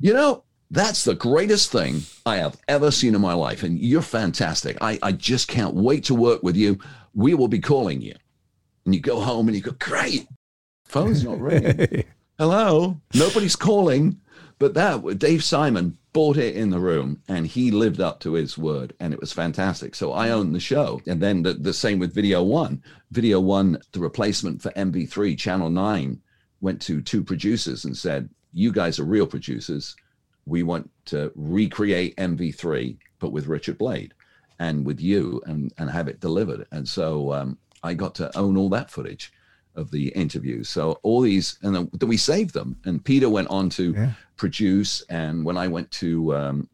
you know, that's the greatest thing I have ever seen in my life. And you're fantastic. I, I just can't wait to work with you. We will be calling you. And you go home and you go, great. Phone's not ringing. Hello. Nobody's calling. But that, Dave Simon bought it in the room and he lived up to his word and it was fantastic. So I owned the show. And then the, the same with Video One. Video One, the replacement for MV3, Channel 9, went to two producers and said, You guys are real producers we want to recreate MV3, but with Richard Blade. and with you and and have it delivered. And so um, I got to own all that footage of the interviews. So all these, and then we saved them. And Peter went on to Yeah. produce. And when I went to um,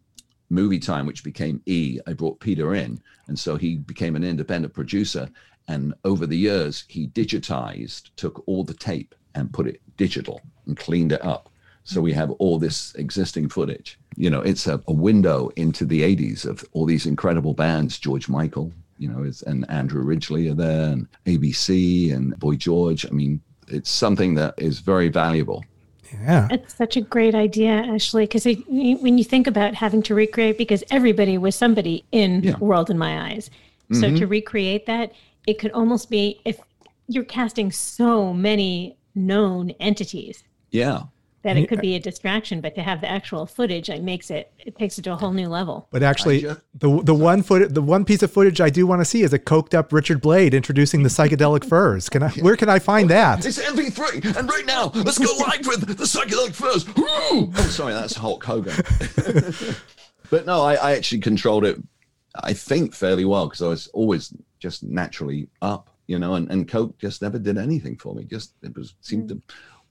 Movie Time, which became E, I brought Peter in, and so he became an independent producer. And over the years, he digitized, took all the tape and put it digital and cleaned it up. So we have all this existing footage. You know, it's a, a window into the 80s of all these incredible bands. George Michael, you know, is, and Andrew Ridgeley are there, and ABC and Boy George. I mean, it's something that is very valuable. Yeah. It's such a great idea, Ashley, because when you think about having to recreate, because everybody was somebody in Yeah. World in My Eyes. So to mm-hmm. recreate that, it could almost be if you're casting so many known entities Yeah. That it could be a distraction, but to have the actual footage, it makes it, it takes it to a whole new level. But actually, ju- the the one foot the one piece of footage I do want to see is a coked up Richard Blade introducing the psychedelic furs. Can I? Where can I find that? It's MV3, and right now, let's go live with the psychedelic furs. Woo! Oh, sorry, that's Hulk Hogan. but no, I, I actually controlled it, I think, fairly well because I was always just naturally up, you know, and, and Coke just never did anything for me. Just, it was, seemed to, mm.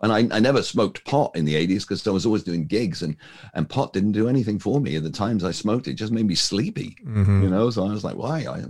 And I, I never smoked pot in the 80s because I was always doing gigs and, and pot didn't do anything for me. At the times I smoked, it just made me sleepy, mm-hmm. you know, so I was like, why? I,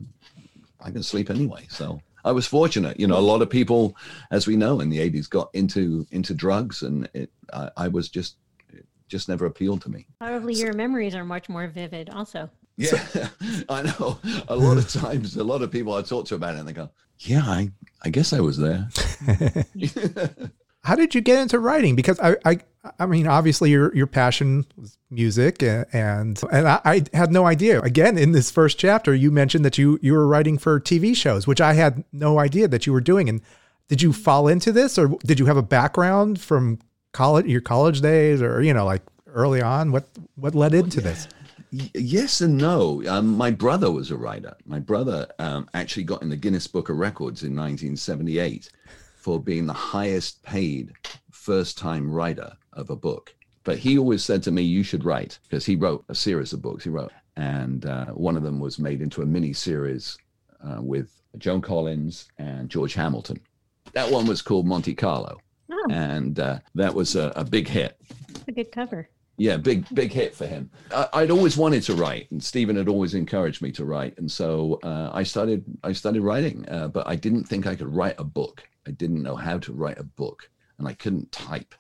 I can sleep anyway. So I was fortunate. You know, a lot of people, as we know, in the '80s, got into into drugs, and it. I, I was just, it just never appealed to me. Probably your memories are much more vivid, also. Yeah, I know. A lot of times, a lot of people I talk to about it, and they go, "Yeah, I, I guess I was there." How did you get into writing? Because I, I, I mean, obviously your your passion was music, and and, and I, I had no idea. Again, in this first chapter, you mentioned that you you were writing for TV shows, which I had no idea that you were doing. And did you fall into this, or did you have a background from college, your college days, or you know, like early on? What what led into this? Yes and no. Um, my brother was a writer. My brother um, actually got in the Guinness Book of Records in 1978 for being the highest paid first time writer of a book. But he always said to me, You should write, because he wrote a series of books he wrote. And uh, one of them was made into a mini series uh, with Joan Collins and George Hamilton. That one was called Monte Carlo. Oh, And uh, that was a, a big hit. that's a good cover. Yeah, big big hit for him. I, I'd always wanted to write, and Stephen had always encouraged me to write, and so uh, I started I started writing. Uh, but I didn't think I could write a book. I didn't know how to write a book, and I couldn't type.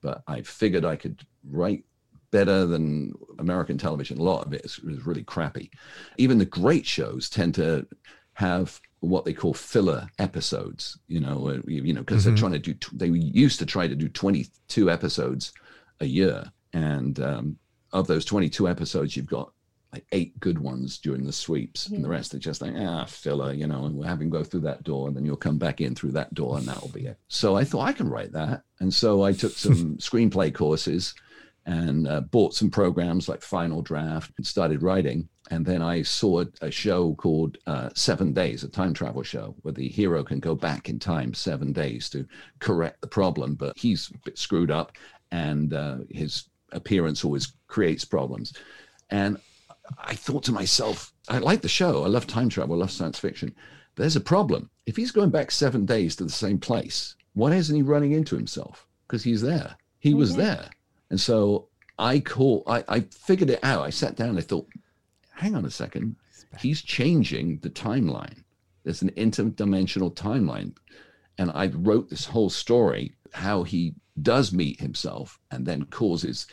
But I figured I could write better than American television. A lot of it is, is really crappy. Even the great shows tend to have what they call filler episodes. You know, you, know, because Mhm. they're trying to do. They used to try to do twenty two episodes a year and um, of those 22 episodes you've got like eight good ones during the sweeps and the rest. Are just like ah filler you know and we're having go through that door and then you'll come back in through that door and that'll be it. So i thought i can write that. And so i took some screenplay courses and uh, bought some programs like final draft and started writing. And then i saw a show called uh, seven days a time travel show where the hero can go back in time seven days to correct the problem but he's a bit screwed up and uh, his appearance always creates problems. And I thought to myself, I like the show. I love time travel. I love science fiction. But there's a problem. If he's going back seven days to the same place, why isn't he running into himself? Because he's there. He was there. And so I call. I, I figured it out. I sat down. I thought, hang on a second. He's changing the timeline. There's an interdimensional timeline. And I wrote this whole story how he does meet himself and then causes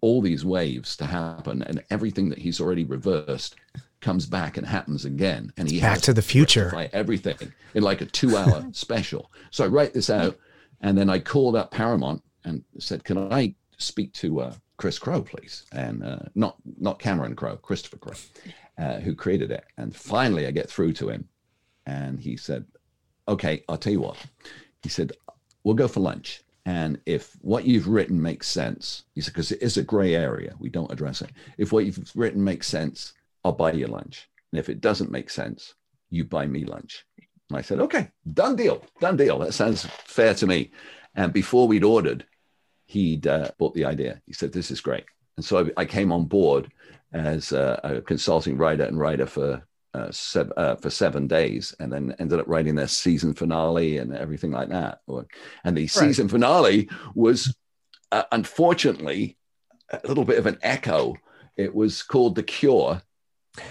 all these waves to happen and everything that he's already reversed comes back and happens again and he Back has to the future. everything in like a two hour special. So i write this out and then i called up paramount and said can i speak to uh, chris crowe please? And uh, not not cameron crowe christopher crowe uh, who created it. And finally i get through to him and he said okay i'll tell you what. He said we'll go for lunch and if what you've written makes sense he said because it is a gray area we don't address it. If what you've written makes sense i'll buy you lunch. And if it doesn't make sense you buy me lunch and i said okay done deal done deal. That sounds fair to me and before we'd ordered he'd uh, bought the idea. He said this is great and so i, I came on board as a, a consulting writer and writer for uh, sev- uh, for seven days, and then ended up writing their season finale and everything like that. And the season finale was, uh, unfortunately, a little bit of an echo. It was called The Cure,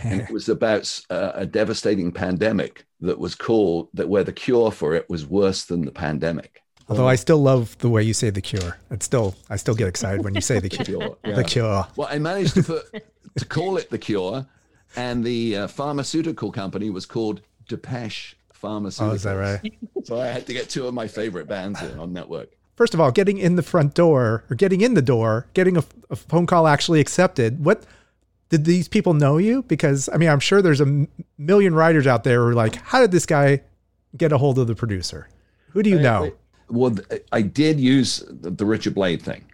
and it was about uh, a devastating pandemic that was called that where the cure for it was worse than the pandemic. Although I still love the way you say the cure. It's still I still get excited when you say the cure. Cure, yeah. The cure. Well, I managed to put to call it the cure, and the uh, pharmaceutical company was called Depeche Pharmaceuticals. Oh, is that right? So I had to get two of my favorite bands in on network. First of all, getting in the front door or getting in the door, getting a, a phone call actually accepted. What did these people know you? Because I mean, I'm sure there's a m- million writers out there who are like, how did this guy get a hold of the producer? Who do you know? Well, I did use the, the Richard Blade thing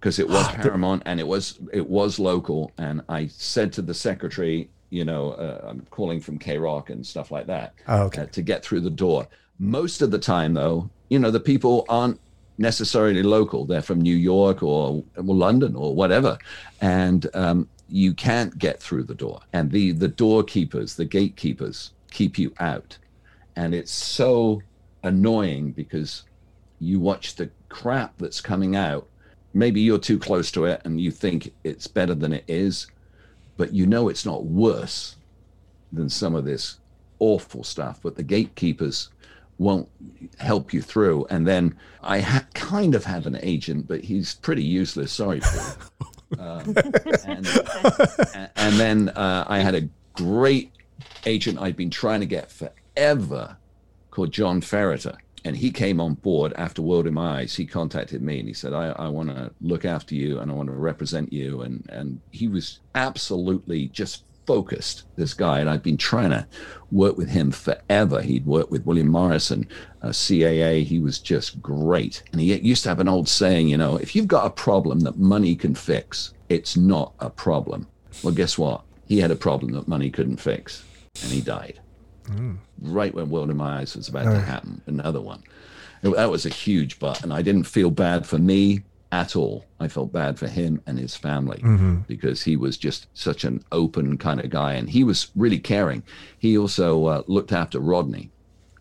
because it was Paramount and it was it was local. And I said to the secretary, you know, uh, I'm calling from K Rock and stuff like that Oh, okay. uh, to get through the door. Most of the time, though, you know, the people aren't necessarily local. They're from New York or, or London or whatever, and um, you can't get through the door. And the the doorkeepers, the gatekeepers, keep you out, and it's so annoying because you watch the crap that's coming out. Maybe you're too close to it and you think it's better than it is, but you know it's not worse than some of this awful stuff. But the gatekeepers won't help you through. And then I ha- kind of have an agent, but he's pretty useless. Sorry. Um, and, and then uh, I had a great agent I'd been trying to get forever called John Ferriter. And he came on board after World in My Eyes. He contacted me and he said, I, I want to look after you and I want to represent you. And, and he was absolutely just focused, this guy. And I've been trying to work with him forever. He'd worked with William Morrison, uh, CAA. He was just great. And he used to have an old saying, you know, if you've got a problem that money can fix, it's not a problem. Well, guess what? He had a problem that money couldn't fix and he died right when World in My Eyes was about to happen, another one. It- that was a huge but, and I didn't feel bad for me at all. I felt bad for him and his family because he was just such an open kind of guy, and he was really caring. He also uh, looked after Rodney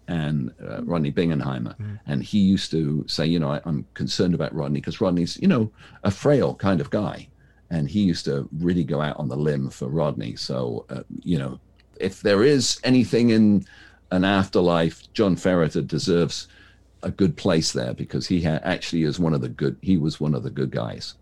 and uh, Rodney Bingenheimer, and he used to say, you know, I, I'm concerned about Rodney because Rodney's, you know, a frail kind of guy. And he used to really go out on the limb for Rodney. So, uh, you know, if there is anything in an afterlife, John Ferriter deserves a good place there because he ha- actually is one of the good. He was one of the good guys.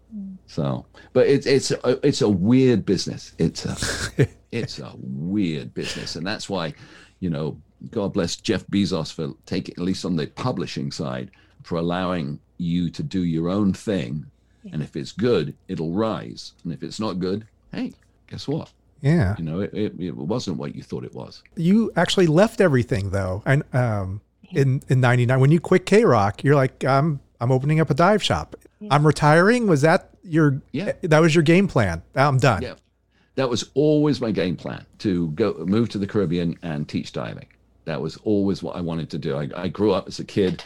So, but it's it's a, it's a weird business. It's a it's a weird business, and that's why, you know, God bless Jeff Bezos for taking at least on the publishing side for allowing you to do your own thing, and if it's good, it'll rise, and if it's not good, hey, guess what? Yeah. You know, it, it, it wasn't what you thought it was. You actually left everything though. And um in in 99 when you quit K-Rock, you're like I'm I'm opening up a dive shop. I'm retiring. Was that your Yeah. that was your game plan? I'm done. Yeah, that was always my game plan to go move to the Caribbean and teach diving. That was always what I wanted to do. I, I grew up as a kid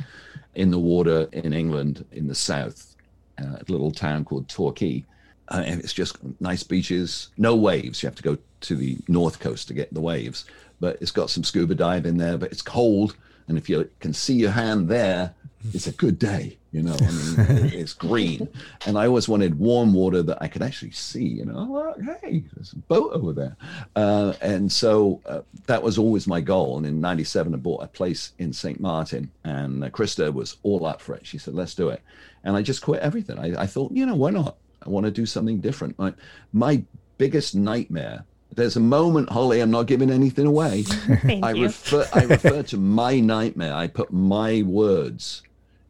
in the water in England in the south, uh, a little town called Torquay. Uh, it's just nice beaches, no waves. You have to go to the north coast to get the waves, but it's got some scuba dive in there. But it's cold, and if you can see your hand there, it's a good day. You know, I mean, it's green, and I always wanted warm water that I could actually see. You know, oh, hey, there's a boat over there, uh, and so uh, that was always my goal. And in '97, I bought a place in St. Martin, and uh, Krista was all up for it. She said, "Let's do it," and I just quit everything. I, I thought, you know, why not? I want to do something different. My my biggest nightmare. There's a moment, Holly. I'm not giving anything away. Thank I you. refer I refer to my nightmare. I put my words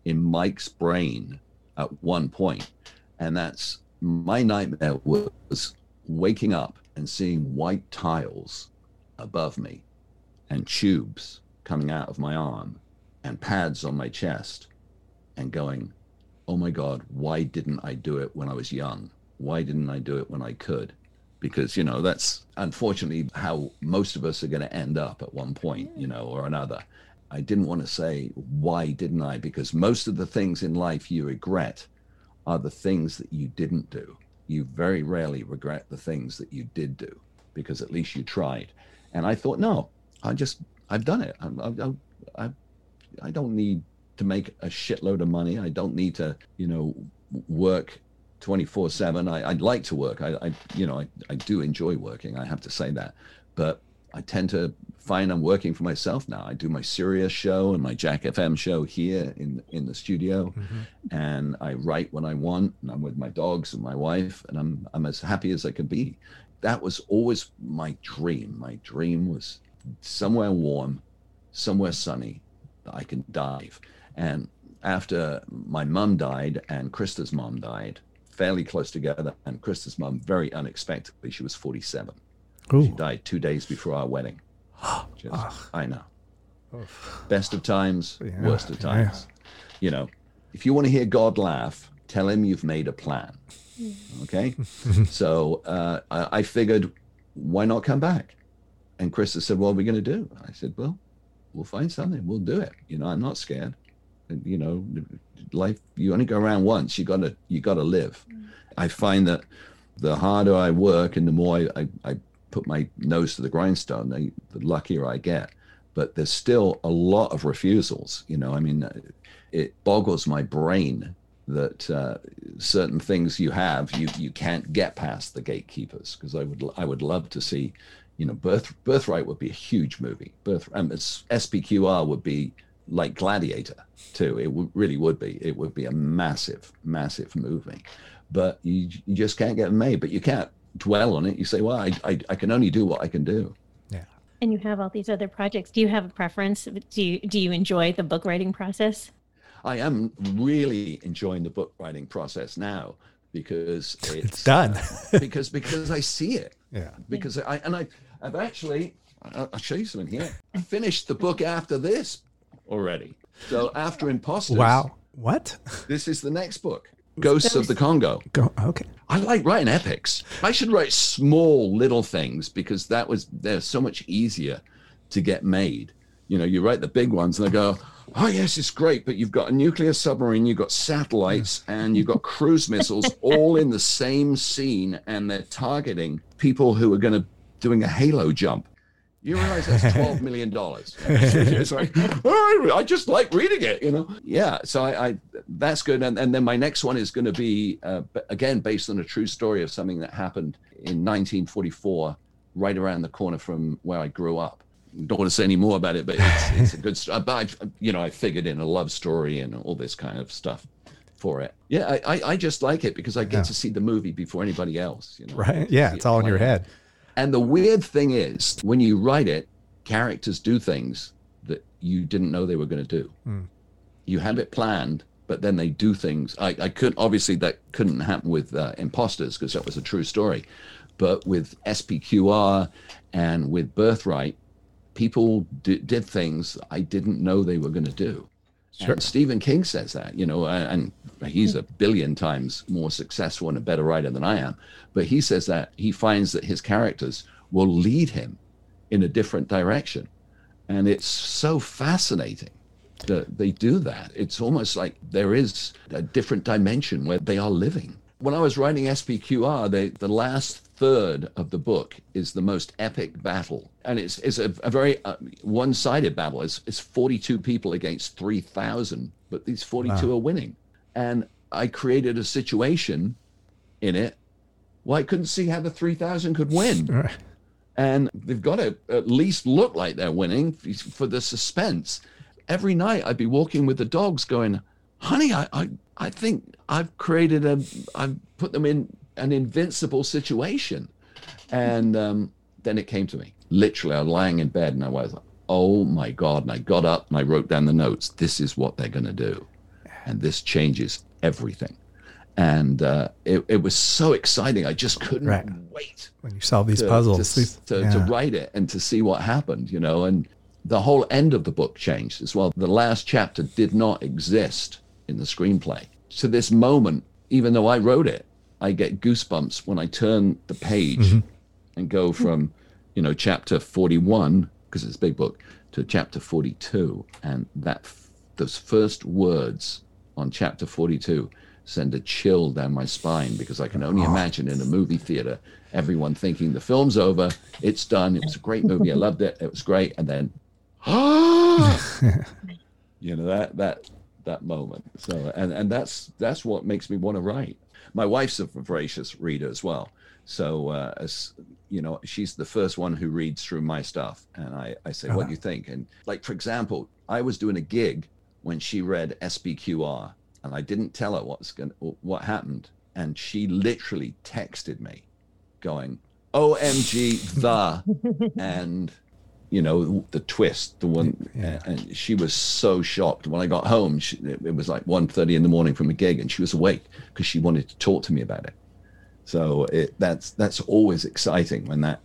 in Mike's brain at one point, and that's my nightmare was waking up and seeing white tiles above me, and tubes coming out of my arm, and pads on my chest, and going, "Oh my God, why didn't I do it when I was young? Why didn't I do it when I could?" because you know that's unfortunately how most of us are going to end up at one point you know or another i didn't want to say why didn't i because most of the things in life you regret are the things that you didn't do you very rarely regret the things that you did do because at least you tried And I thought, no, I just, I've done it. I, I, I, I don't need to make a shitload of money. I don't need to, you know, work 24 seven. I, I'd like to work. I, I you know, I, I do enjoy working. I have to say that, but I tend to find I'm working for myself now. I do my Sirius show and my Jack FM show here in in the studio, mm-hmm. and I write when I want. And I'm with my dogs and my wife, and I'm I'm as happy as I can be. That was always my dream. My dream was somewhere warm, somewhere sunny, that I can dive. And after my mum died and Krista's mom died, fairly close together, and Krista's mom very unexpectedly, she was 47. Ooh. She died two days before our wedding. Just, I know. Oof. Best of times, yeah, worst of times. Yeah. You know, if you want to hear God laugh, tell him you've made a plan. Okay. so uh, I, I, figured, why not come back? And Krista said, What are we going to do? I said, Well, we'll find something. We'll do it. You know, I'm not scared. You know, life, you only go around once. You got to, you got to live. Mm. I find that the harder I work and the more I, I, I put my nose to the grindstone, the, the luckier I get. But there's still a lot of refusals. You know, I mean, it boggles my brain that uh, certain things you have you you can't get past the gatekeepers because I would I would love to see you know birth birthright would be a huge movie birth um, SPQR would be like Gladiator too it w- really would be it would be a massive massive movie but you you just can't get made but you can't dwell on it. You say, well, I, I, I can only do what I can do. Yeah. And you have all these other projects. Do you have a preference? Do you, do you enjoy the book writing process? I am really enjoying the book writing process now because it's, it's done. uh, because because I see it. Yeah. Because I and I I've actually I'll show you something here. I finished the book after this already. So after Imposters. Wow. What? This is the next book. Ghosts of the Congo. Go, okay. I like writing epics. I should write small little things because that was they're so much easier to get made. You know, you write the big ones and they go, "Oh yes, it's great, but you've got a nuclear submarine, you've got satellites, and you've got cruise missiles all in the same scene, and they're targeting people who are going to doing a halo jump." You realize that's twelve million dollars. it's like oh, I just like reading it, you know. Yeah, so I, I that's good. And, and then my next one is going to be uh, again based on a true story of something that happened in 1944, right around the corner from where I grew up. Don't want to say any more about it, but it's, it's a good story. But I, you know, I figured in a love story and all this kind of stuff for it. Yeah, I, I just like it because I get yeah. to see the movie before anybody else. You know, right? Yeah, it's all in your head. And the weird thing is, when you write it, characters do things that you didn't know they were going to do. Mm. You have it planned, but then they do things. I, I couldn't, obviously, that couldn't happen with uh, Imposters because that was a true story. But with SPQR and with Birthright, people d- did things I didn't know they were going to do. Sure. And Stephen King says that, you know, and he's a billion times more successful and a better writer than I am. But he says that he finds that his characters will lead him in a different direction. And it's so fascinating that they do that. It's almost like there is a different dimension where they are living. When I was writing SPQR, they, the last third of the book is the most epic battle. And it's, it's a, a very uh, one sided battle. It's, it's 42 people against 3,000, but these 42 wow. are winning. And I created a situation in it well, I couldn't see how the 3,000 could win. And they've got to at least look like they're winning for the suspense. Every night I'd be walking with the dogs going, honey, I, I, I think I've created a, I've put them in an invincible situation. And um, then it came to me. Literally, I was lying in bed and I was like, oh my God. And I got up and I wrote down the notes. This is what they're going to do. And this changes everything and uh, it, it was so exciting. I just couldn't right. wait when you solve these to, puzzles to, to, yeah. to, write it and to see what happened, you know. And the whole end of the book changed as well. The last chapter did not exist in the screenplay. To this moment, even though I wrote it, I get goosebumps when I turn the page mm-hmm. and go from, you know, chapter 41 because it's a big book to chapter 42, and that those first words on chapter 42 send a chill down my spine because I can only imagine in a movie theater everyone thinking the film's over, it's done, it was a great movie, I loved it, it was great, and then, you know that that that moment. So and and that's that's what makes me want to write. My wife's a voracious reader as well. So uh, as you know, she's the first one who reads through my stuff, and I I say, what do you think? And like for example, I was doing a gig when she read SPQR, and I didn't tell her what's going what happened, and she literally texted me, going, "OMG, the," and you know the twist the one yeah. and she was so shocked. When i got home she, it was like 1.30 in the morning from a gig and she was awake because she wanted to talk to me about it. So it, that's that's always exciting when that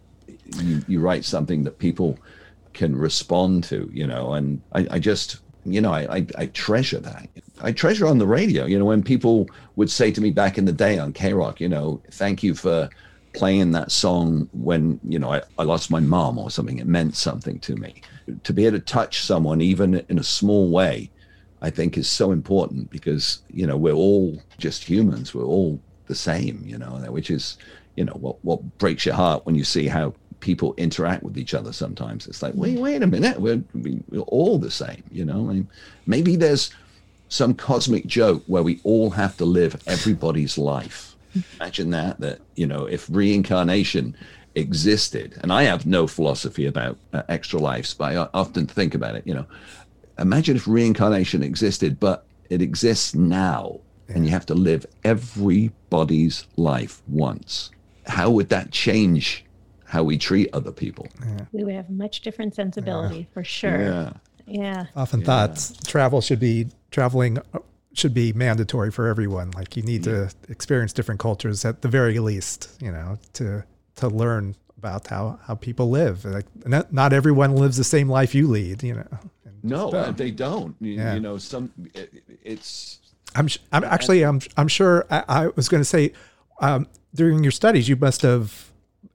you, you write something that people can respond to you know and i, I just you know I, I, I treasure that. I treasure on the radio you know when people would say to me back in the day on k-rock you know thank you for playing that song when you know I, I lost my mom or something it meant something to me. To be able to touch someone even in a small way i think is so important because you know we're all just humans we're all the same you know which is you know what what breaks your heart when you see how people interact with each other sometimes. It's like wait wait a minute we're, we're all the same you know I mean, maybe there's some cosmic joke where we all have to live everybody's life Imagine that, that, you know, if reincarnation existed, and I have no philosophy about uh, extra lives, but I often think about it, you know, imagine if reincarnation existed, but it exists now, yeah. and you have to live everybody's life once. How would that change how we treat other people? Yeah. We would have much different sensibility yeah. for sure. Yeah. Yeah. Often thought travel should be traveling should be mandatory for everyone. Like you need yeah. to experience different cultures at the very least, you know, to to learn about how how people live. Like not, not everyone lives the same life you lead, you know. No, uh, they don't. You, yeah. you know, some it, it's. I'm I'm actually I'm I'm sure I, I was going to say um, during your studies you must have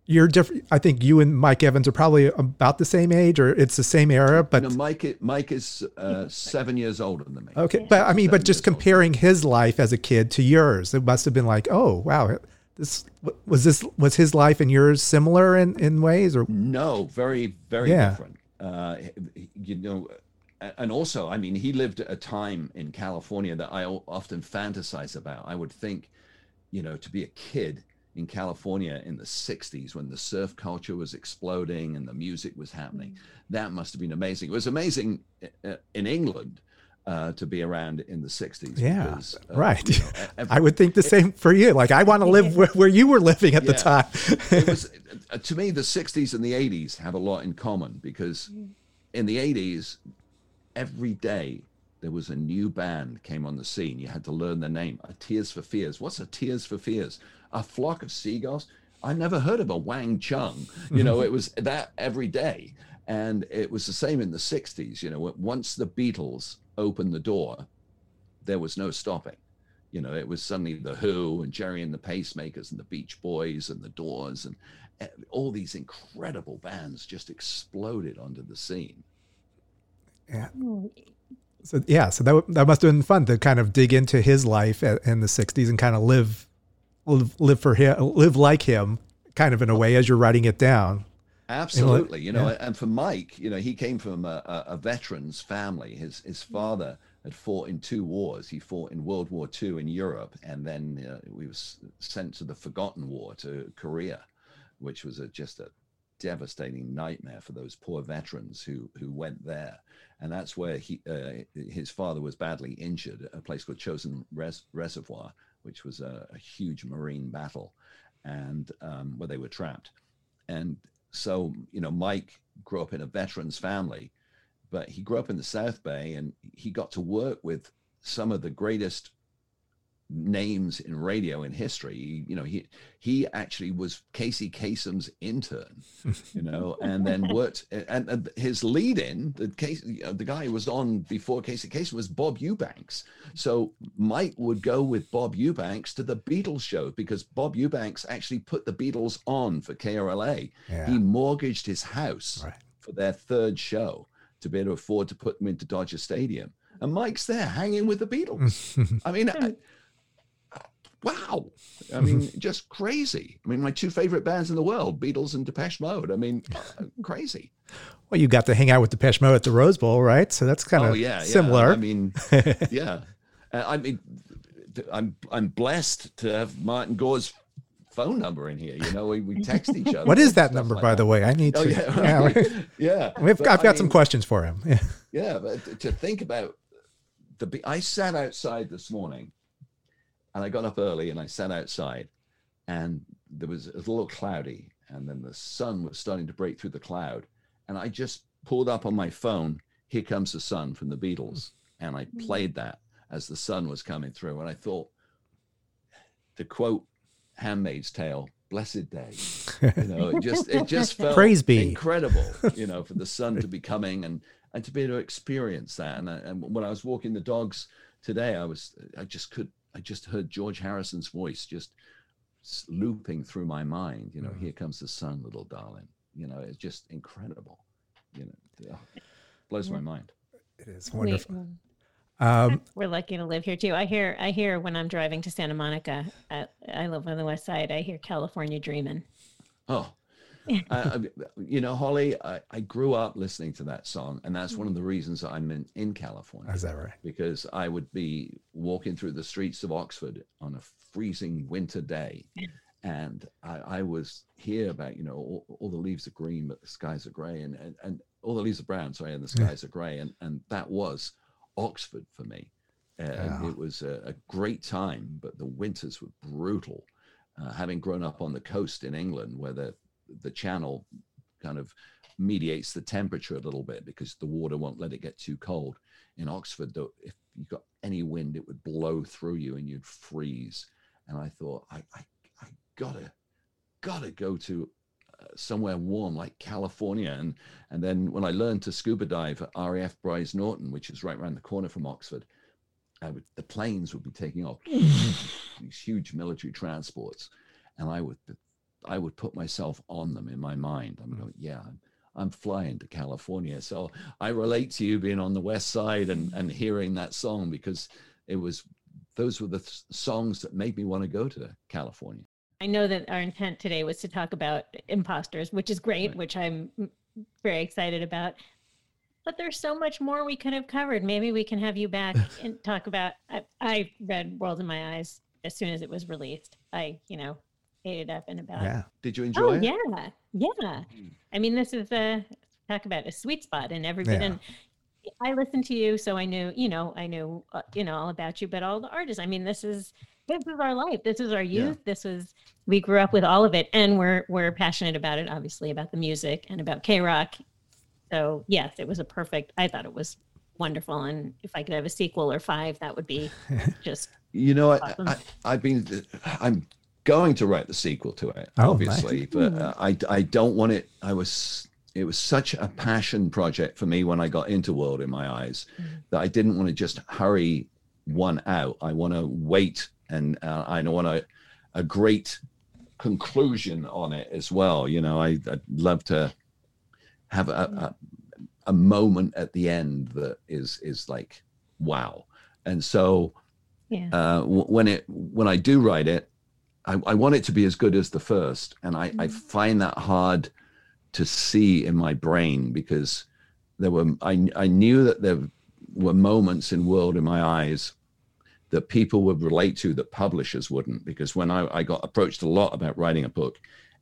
you're different. I think you and Mike Evans are probably about the same age, or it's the same era. But no, Mike, Mike is uh, seven years older than me. Okay, but I mean, seven but just comparing older. his life as a kid to yours, it must have been like, oh wow, this was this was his life and yours similar in in ways, or no, very very yeah. different. Uh, you know, and also, I mean, he lived at a time in California that I often fantasize about. I would think, you know, to be a kid in California in the 60s when the surf culture was exploding and the music was happening. Mm. That must have been amazing. It was amazing uh, in England uh, to be around in the 60s. Yeah, because, uh, right. You know, every, I would think the same for you. Like, I want to live where, where, you were living at yeah, the time. it was, uh, to me, the 60s and the 80s have a lot in common because mm. in the 80s, every day there was a new band came on the scene. You had to learn the name. A Tears for Fears. What's a Tears for Fears? A flock of seagulls. I never heard of a Wang Chung. You know, it was that every day. And it was the same in the 60s. You know, once the Beatles opened the door, there was no stopping. You know, it was suddenly The Who and Gerry and the Pacemakers and the Beach Boys and the Doors and eh, all these incredible bands just exploded onto the scene. Yeah. So yeah, so that that must have been fun to kind of dig into his life in the '60s and kind of live live, live for him, live like him, kind of in a way as you're writing it down. Absolutely, you know, yeah. and for Mike, you know, he came from a, a, veteran's family. His his father had fought in two wars. He fought in World War II in Europe, and then uh, he was sent to the Forgotten War to Korea, which was a, just a devastating nightmare for those poor veterans who who went there. And that's where he uh, his father was badly injured, a place called Chosin Res- Reservoir, which was a, a huge marine battle, and um, where they were trapped. And so, you know, Mike grew up in a veterans family, but he grew up in the South Bay, and he got to work with some of the greatest names in radio in history. You know, he he actually was Casey Kasem's intern, you know, and then worked. And, and his lead-in, the case, the guy who was on before Casey Kasem was Bob Eubanks. So Mike would go with Bob Eubanks to the Beatles show because Bob Eubanks actually put the Beatles on for KRLA. Yeah. He mortgaged his house right. for their third show to be able to afford to put them into Dodger Stadium. And Mike's there hanging with the Beatles. I mean, I, wow. I mean, just crazy. I mean, my two favorite bands in the world, Beatles and Depeche Mode. I mean, uh, crazy. Well, you got to hang out with Depeche Mode at the Rose Bowl, right? So that's kind of Oh yeah, similar. yeah. I mean, yeah. Uh, I mean, I'm I'm blessed to have Martin Gore's phone number in here. You know, we, we text each other. what is that number, like by that. the way? I need Oh to. yeah, yeah, right. yeah. we've, But, I've I got some questions for him. Yeah. Yeah, but to- to think about the, I sat outside this morning, and I got up early and I sat outside, and there was was a little cloudy, and then the sun was starting to break through the cloud, and I just pulled up on my phone, "Here Comes the Sun" from the Beatles, and I hmm. played that as the sun was coming through, and I thought, to quote *Handmaid's Tale*, "Blessed day." You know, it just it just felt Praise be. incredible, you know, for the sun to be coming and and to be able to experience that. And, I, and when I was walking the dogs today, I was I just could I just heard George Harrison's voice just looping through my mind. You know, here comes the sun, little darling. You know, it's just incredible. You know, yeah, blows my mind. It is We- wonderful. Um, We're lucky to live here too. I hear, I hear when I'm driving to Santa Monica. I, I live on the west side. I hear California dreaming. Oh, I, you know, Holly, I, I grew up listening to that song, and that's one of the reasons I'm in, in California. is that right? because I would be walking through the streets of Oxford on a freezing winter day. And I, I was here about, you know, all, all the leaves are green, but the skies are gray, and, and, and all the leaves are brown, sorry, and the skies are gray. And, and that was Oxford for me. And Yeah. it was a, a great time, but the winters were brutal. Uh, having grown up on the coast in England, where the, the channel kind of mediates the temperature a little bit because the water won't let it get too cold in Oxford, though, if you got any wind, it would blow through you and you'd freeze. And I thought, I, I, I gotta, gotta go to uh, somewhere warm like California. And and then when I learned to scuba dive at RAF Brize Norton, which is right around the corner from Oxford, I would, the planes would be taking off these huge military transports, and I would, I would put myself on them in my mind. I'm going, yeah, I'm, I'm flying to California. So I relate to you being on the west side and, and hearing that song because it was those were the th- songs that made me want to go to California. I know that our intent today was to talk about imposters, which is great, Right. which I'm mm, very excited about. But there's so much more we could have covered. Maybe we can have you back and talk about. I, I read World in My Eyes as soon as it was released. I, you know, ate it up in about. Yeah. Did you enjoy Oh it? yeah, yeah. I mean, this is a talk about a sweet spot and every bit. Yeah. And I listened to you, so I knew, you know, I knew, uh, you know, all about you. But all the artists. I mean, this is this is our life. This is our Yeah. youth. This was we grew up with all of it, and we're we're passionate about it. Obviously, about the music and about KROQ. So yes, it was a perfect. I thought it was wonderful, and if I could have a sequel or five, that would be just You know, I, I, I've been, I'm going to write the sequel to it, Oh, obviously, but uh, I, I don't want it. I was, it was such a passion project for me when I got into World in My Eyes that I didn't want to just hurry one out. I want to wait and uh, I want a, a great conclusion on it as well. You know, I, I'd love to have a, a, a moment at the end that is, is like, wow. And so, yeah. uh, w- when it when I do write it, I, I want it to be as good as the first, and I, I mm-hmm. find that hard to see in my brain because there were I I knew that there were moments in World in My Eyes that people would relate to that publishers wouldn't because when I, I got approached a lot about writing a book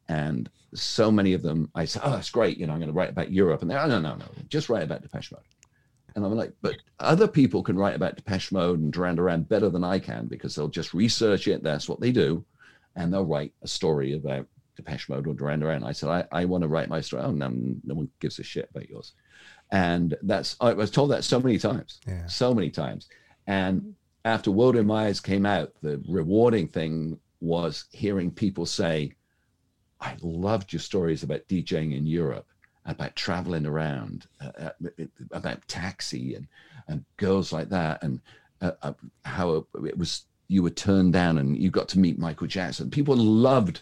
and so many of them I said oh that's great you know I'm going to write about Europe and they're oh, no no no just write about Depeche Mode and I'm like, but other people can write about Depeche Mode and Duran Duran better than I can because they'll just research it. That's what they do. And they'll write a story about Depeche Mode or Duran Duran. I said, I, I want to write my story. Oh, no, no one gives a shit about yours. And that's, I was told that so many times, Yeah. so many times. And after World in My Eyes came out, the rewarding thing was hearing people say, I loved your stories about DJing in Europe, about traveling around, uh, uh, about taxi and, and girls like that, and uh, uh, how it was you were turned down and you got to meet Michael Jackson. People loved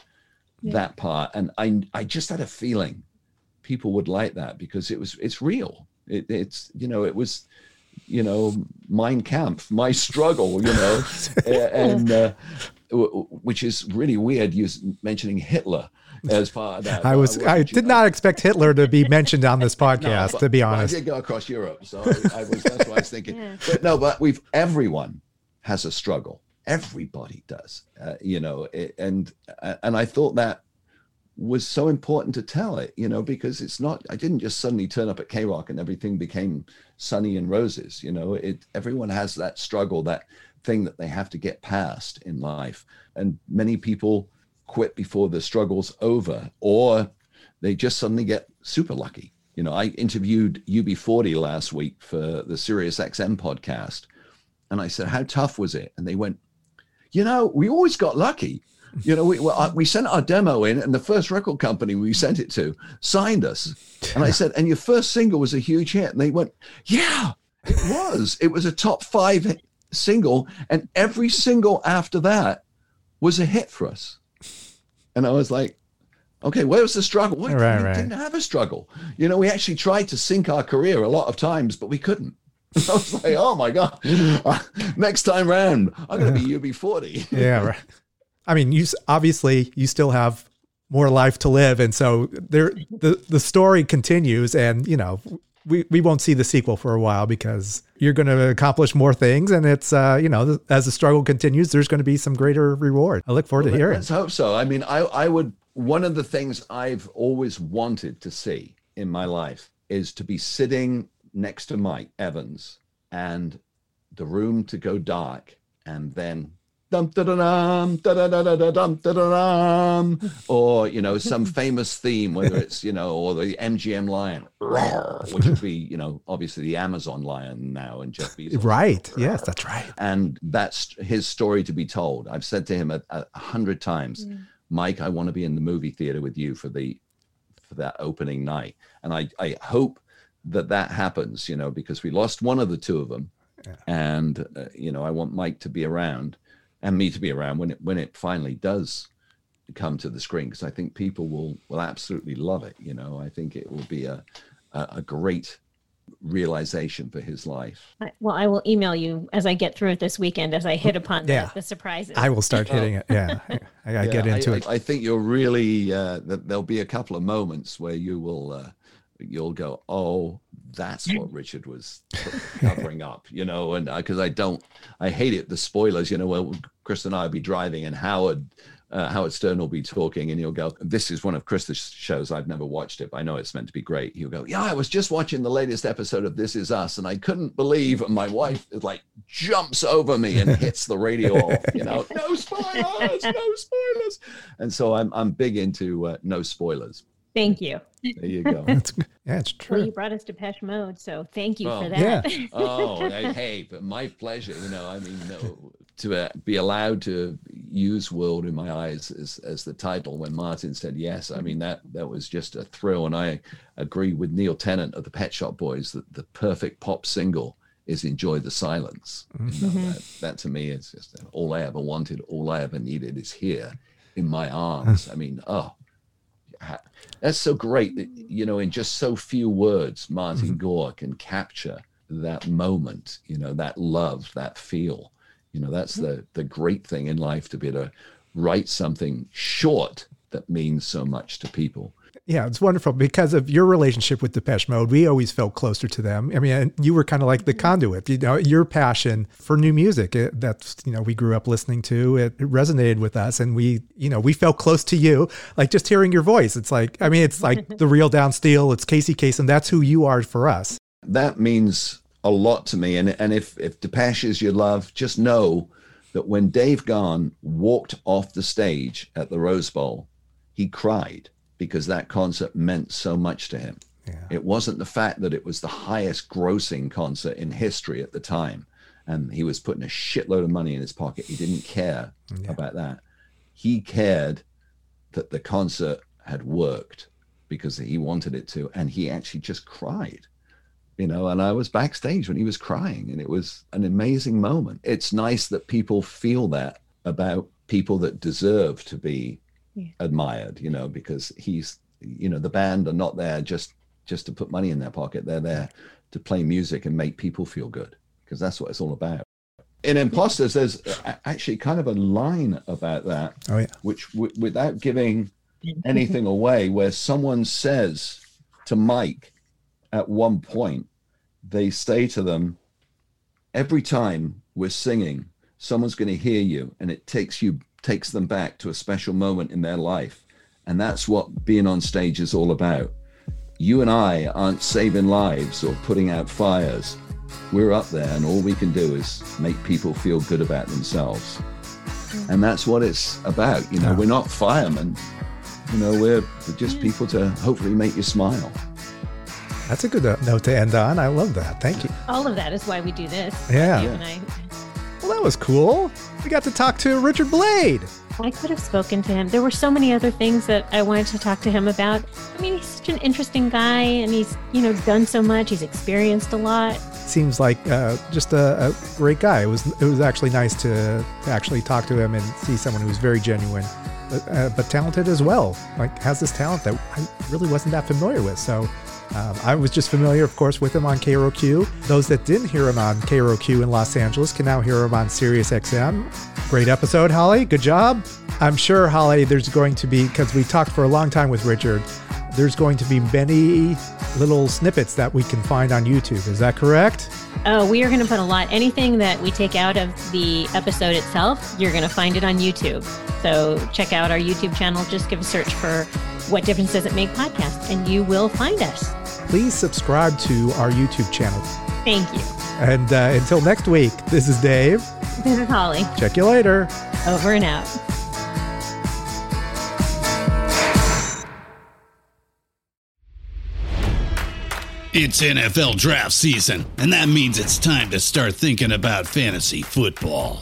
Yeah. that part, and I I just had a feeling people would like that because it was it's real. It, it's you know it was you know Mein Kampf, my struggle, you know, and uh, which is really weird. You mentioning Hitler as part of that. I was I, did not expect Hitler to be mentioned on this podcast. no, but, to be honest, I did go across Europe, so I, I was that's what I was thinking. yeah. But no, but we've everyone has a struggle. Everybody does, uh, you know, it, and and I thought that was so important to tell it, you know, because it's not. I didn't just suddenly turn up at KROQ and everything became sunny and roses. You know, it everyone has that struggle, that thing that they have to get past in life, and many people quit before the struggle's over, or they just suddenly get super lucky. You know, I interviewed UB40 last week for the Sirius XM podcast, and I said, "How tough was it?" And they went, "You know, we always got lucky." You know, we, well, we sent our demo in, and the first record company we sent it to signed us. And I said, "And your first single was a huge hit." And they went, "Yeah, it was. It was a top five single, and every single after that was a hit for us." And I was like, okay, where was the struggle? Right, we right. didn't have a struggle. You know, we actually tried to sink our career a lot of times, but we couldn't. I was like, oh my God, next time round, I'm going to be UB40. yeah, right. I mean, you obviously you still have more life to live, and so there the the story continues, and you know we, we won't see the sequel for a while because you're going to accomplish more things and it's uh, you know as the struggle continues there's going to be some greater reward. I look forward well, to hearing. let's hope so. I mean I, I would one of the things i've always wanted to see in my life is to be sitting next to mike evans and the room to go dark and then dum da da dum da da da da da dum da da dum, or you know some famous theme, whether it's you know or the MGM lion, which would be you know obviously the Amazon lion now and Jeff Bezos. Right. Yes, that's right. And that's his story to be told. I've said to him a, a hundred times, yeah. Mike, I want to be in the movie theater with you for the for that opening night, and I I hope that that happens. You know because we lost one of the two of them. Yeah. And uh, you know, I want Mike to be around and me to be around when it when it finally does come to the screen because I think people will will absolutely love it. You know, I think it will be a a, a great realization for his life. Well, I will email you as I get through it this weekend as I hit upon yeah. the, the surprises. I will start hitting it. Yeah, I, gotta yeah, get into I, it. I, think you'll really uh, there'll be a couple of moments where you will uh, you'll go, oh, that's what Richard was covering up, you know, and because uh, I don't, I hate it. The spoilers, you know, well, Chris and I will be driving and Howard, uh, Howard Stern will be talking and he'll go, this is one of Chris's shows. I've never watched it, but I know it's meant to be great. He'll go, yeah, I was just watching the latest episode of This Is Us and I couldn't believe and my wife is like jumps over me and hits the radio off, you know, no spoilers, no spoilers. And so I'm, I'm big into uh, no spoilers. Thank you. There you go. yeah, it's true. Well, you brought us Depeche Mode, so thank you oh, for that. Yeah. oh, hey, but my pleasure. You know, I mean, no, to uh, be allowed to use "World" in my eyes as, as the title when Martin said yes. I mean, that that was just a thrill, and I agree with Neil Tennant of the Pet Shop Boys that the perfect pop single is "Enjoy the Silence." Mm-hmm. You know, mm-hmm. that, that to me is just all I ever wanted, all I ever needed is here in my arms. I mean, oh that's so great that you know in just so few words martin mm-hmm. gore can capture that moment you know that love that feel you know that's mm-hmm. the the great thing in life to be able to write something short that means so much to people yeah, it's wonderful because of your relationship with Depeche Mode. We always felt closer to them. I mean, you were kind of like the mm-hmm. conduit. You know, your passion for new music it, that's you know we grew up listening to. It, it, resonated with us, and we you know we felt close to you. Like just hearing your voice, it's like I mean, it's like the real Don Steele. It's Casey Kasem. That's who you are for us. That means a lot to me. And and if if Depeche is your love, just know that when Dave Gahan walked off the stage at the Rose Bowl, he cried because that concert meant so much to him. Yeah. It wasn't the fact that it was the highest grossing concert in history at the time and he was putting a shitload of money in his pocket. He didn't care yeah. about that. He cared that the concert had worked because he wanted it to and he actually just cried. You know, and I was backstage when he was crying and it was an amazing moment. It's nice that people feel that about people that deserve to be yeah. admired, you know, because he's, you know, the band are not there just just to put money in their pocket. They're there to play music and make people feel good because that's what it's all about. in Imposters, there's actually kind of a line about that. Oh, yeah. Which, w- without giving anything away, where someone says to Mike at one point, they say to them, every time we're singing, someone's going to hear you, and it takes you takes them back to a special moment in their life, and that's what being on stage is all about. You and I aren't saving lives or putting out fires. We're up there, and all we can do is make people feel good about themselves. And that's what it's about. You know, Yeah. we're not firemen. You know, we're, we're just people to hopefully make you smile. That's a good uh, note to end on. I love that. Thank you. All of that is why we do this. Yeah. You and I, Well, that was cool. We got to talk to Richard Blade. I could have spoken to him. There were so many other things that I wanted to talk to him about. I mean, he's such an interesting guy, and he's you know done so much. He's experienced a lot. Seems like uh, just a, a great guy. It was it was actually nice to, to actually talk to him and see someone who was very genuine, but, uh, but talented as well. Like has this talent that I really wasn't that familiar with. So. Um, I was just familiar, of course, with him on KROQ. Those that didn't hear him on KROQ in Los Angeles can now hear him on Sirius XM. Great episode, Holly. Good job. I'm sure, Holly, there's going to be, because we talked for a long time with Richard, there's going to be many little snippets that we can find on YouTube. Is that correct? Oh, we are going to put a lot. Anything that we take out of the episode itself, you're going to find it on YouTube. So check out our YouTube channel. Just give a search for "What Difference Does It Make" podcast, and you will find us. Please subscribe to our YouTube channel. Thank you. And uh, until next week, this is Dave. This is Holly. Check you later. Over and out. It's NFL draft season, and that means it's time to start thinking about fantasy football.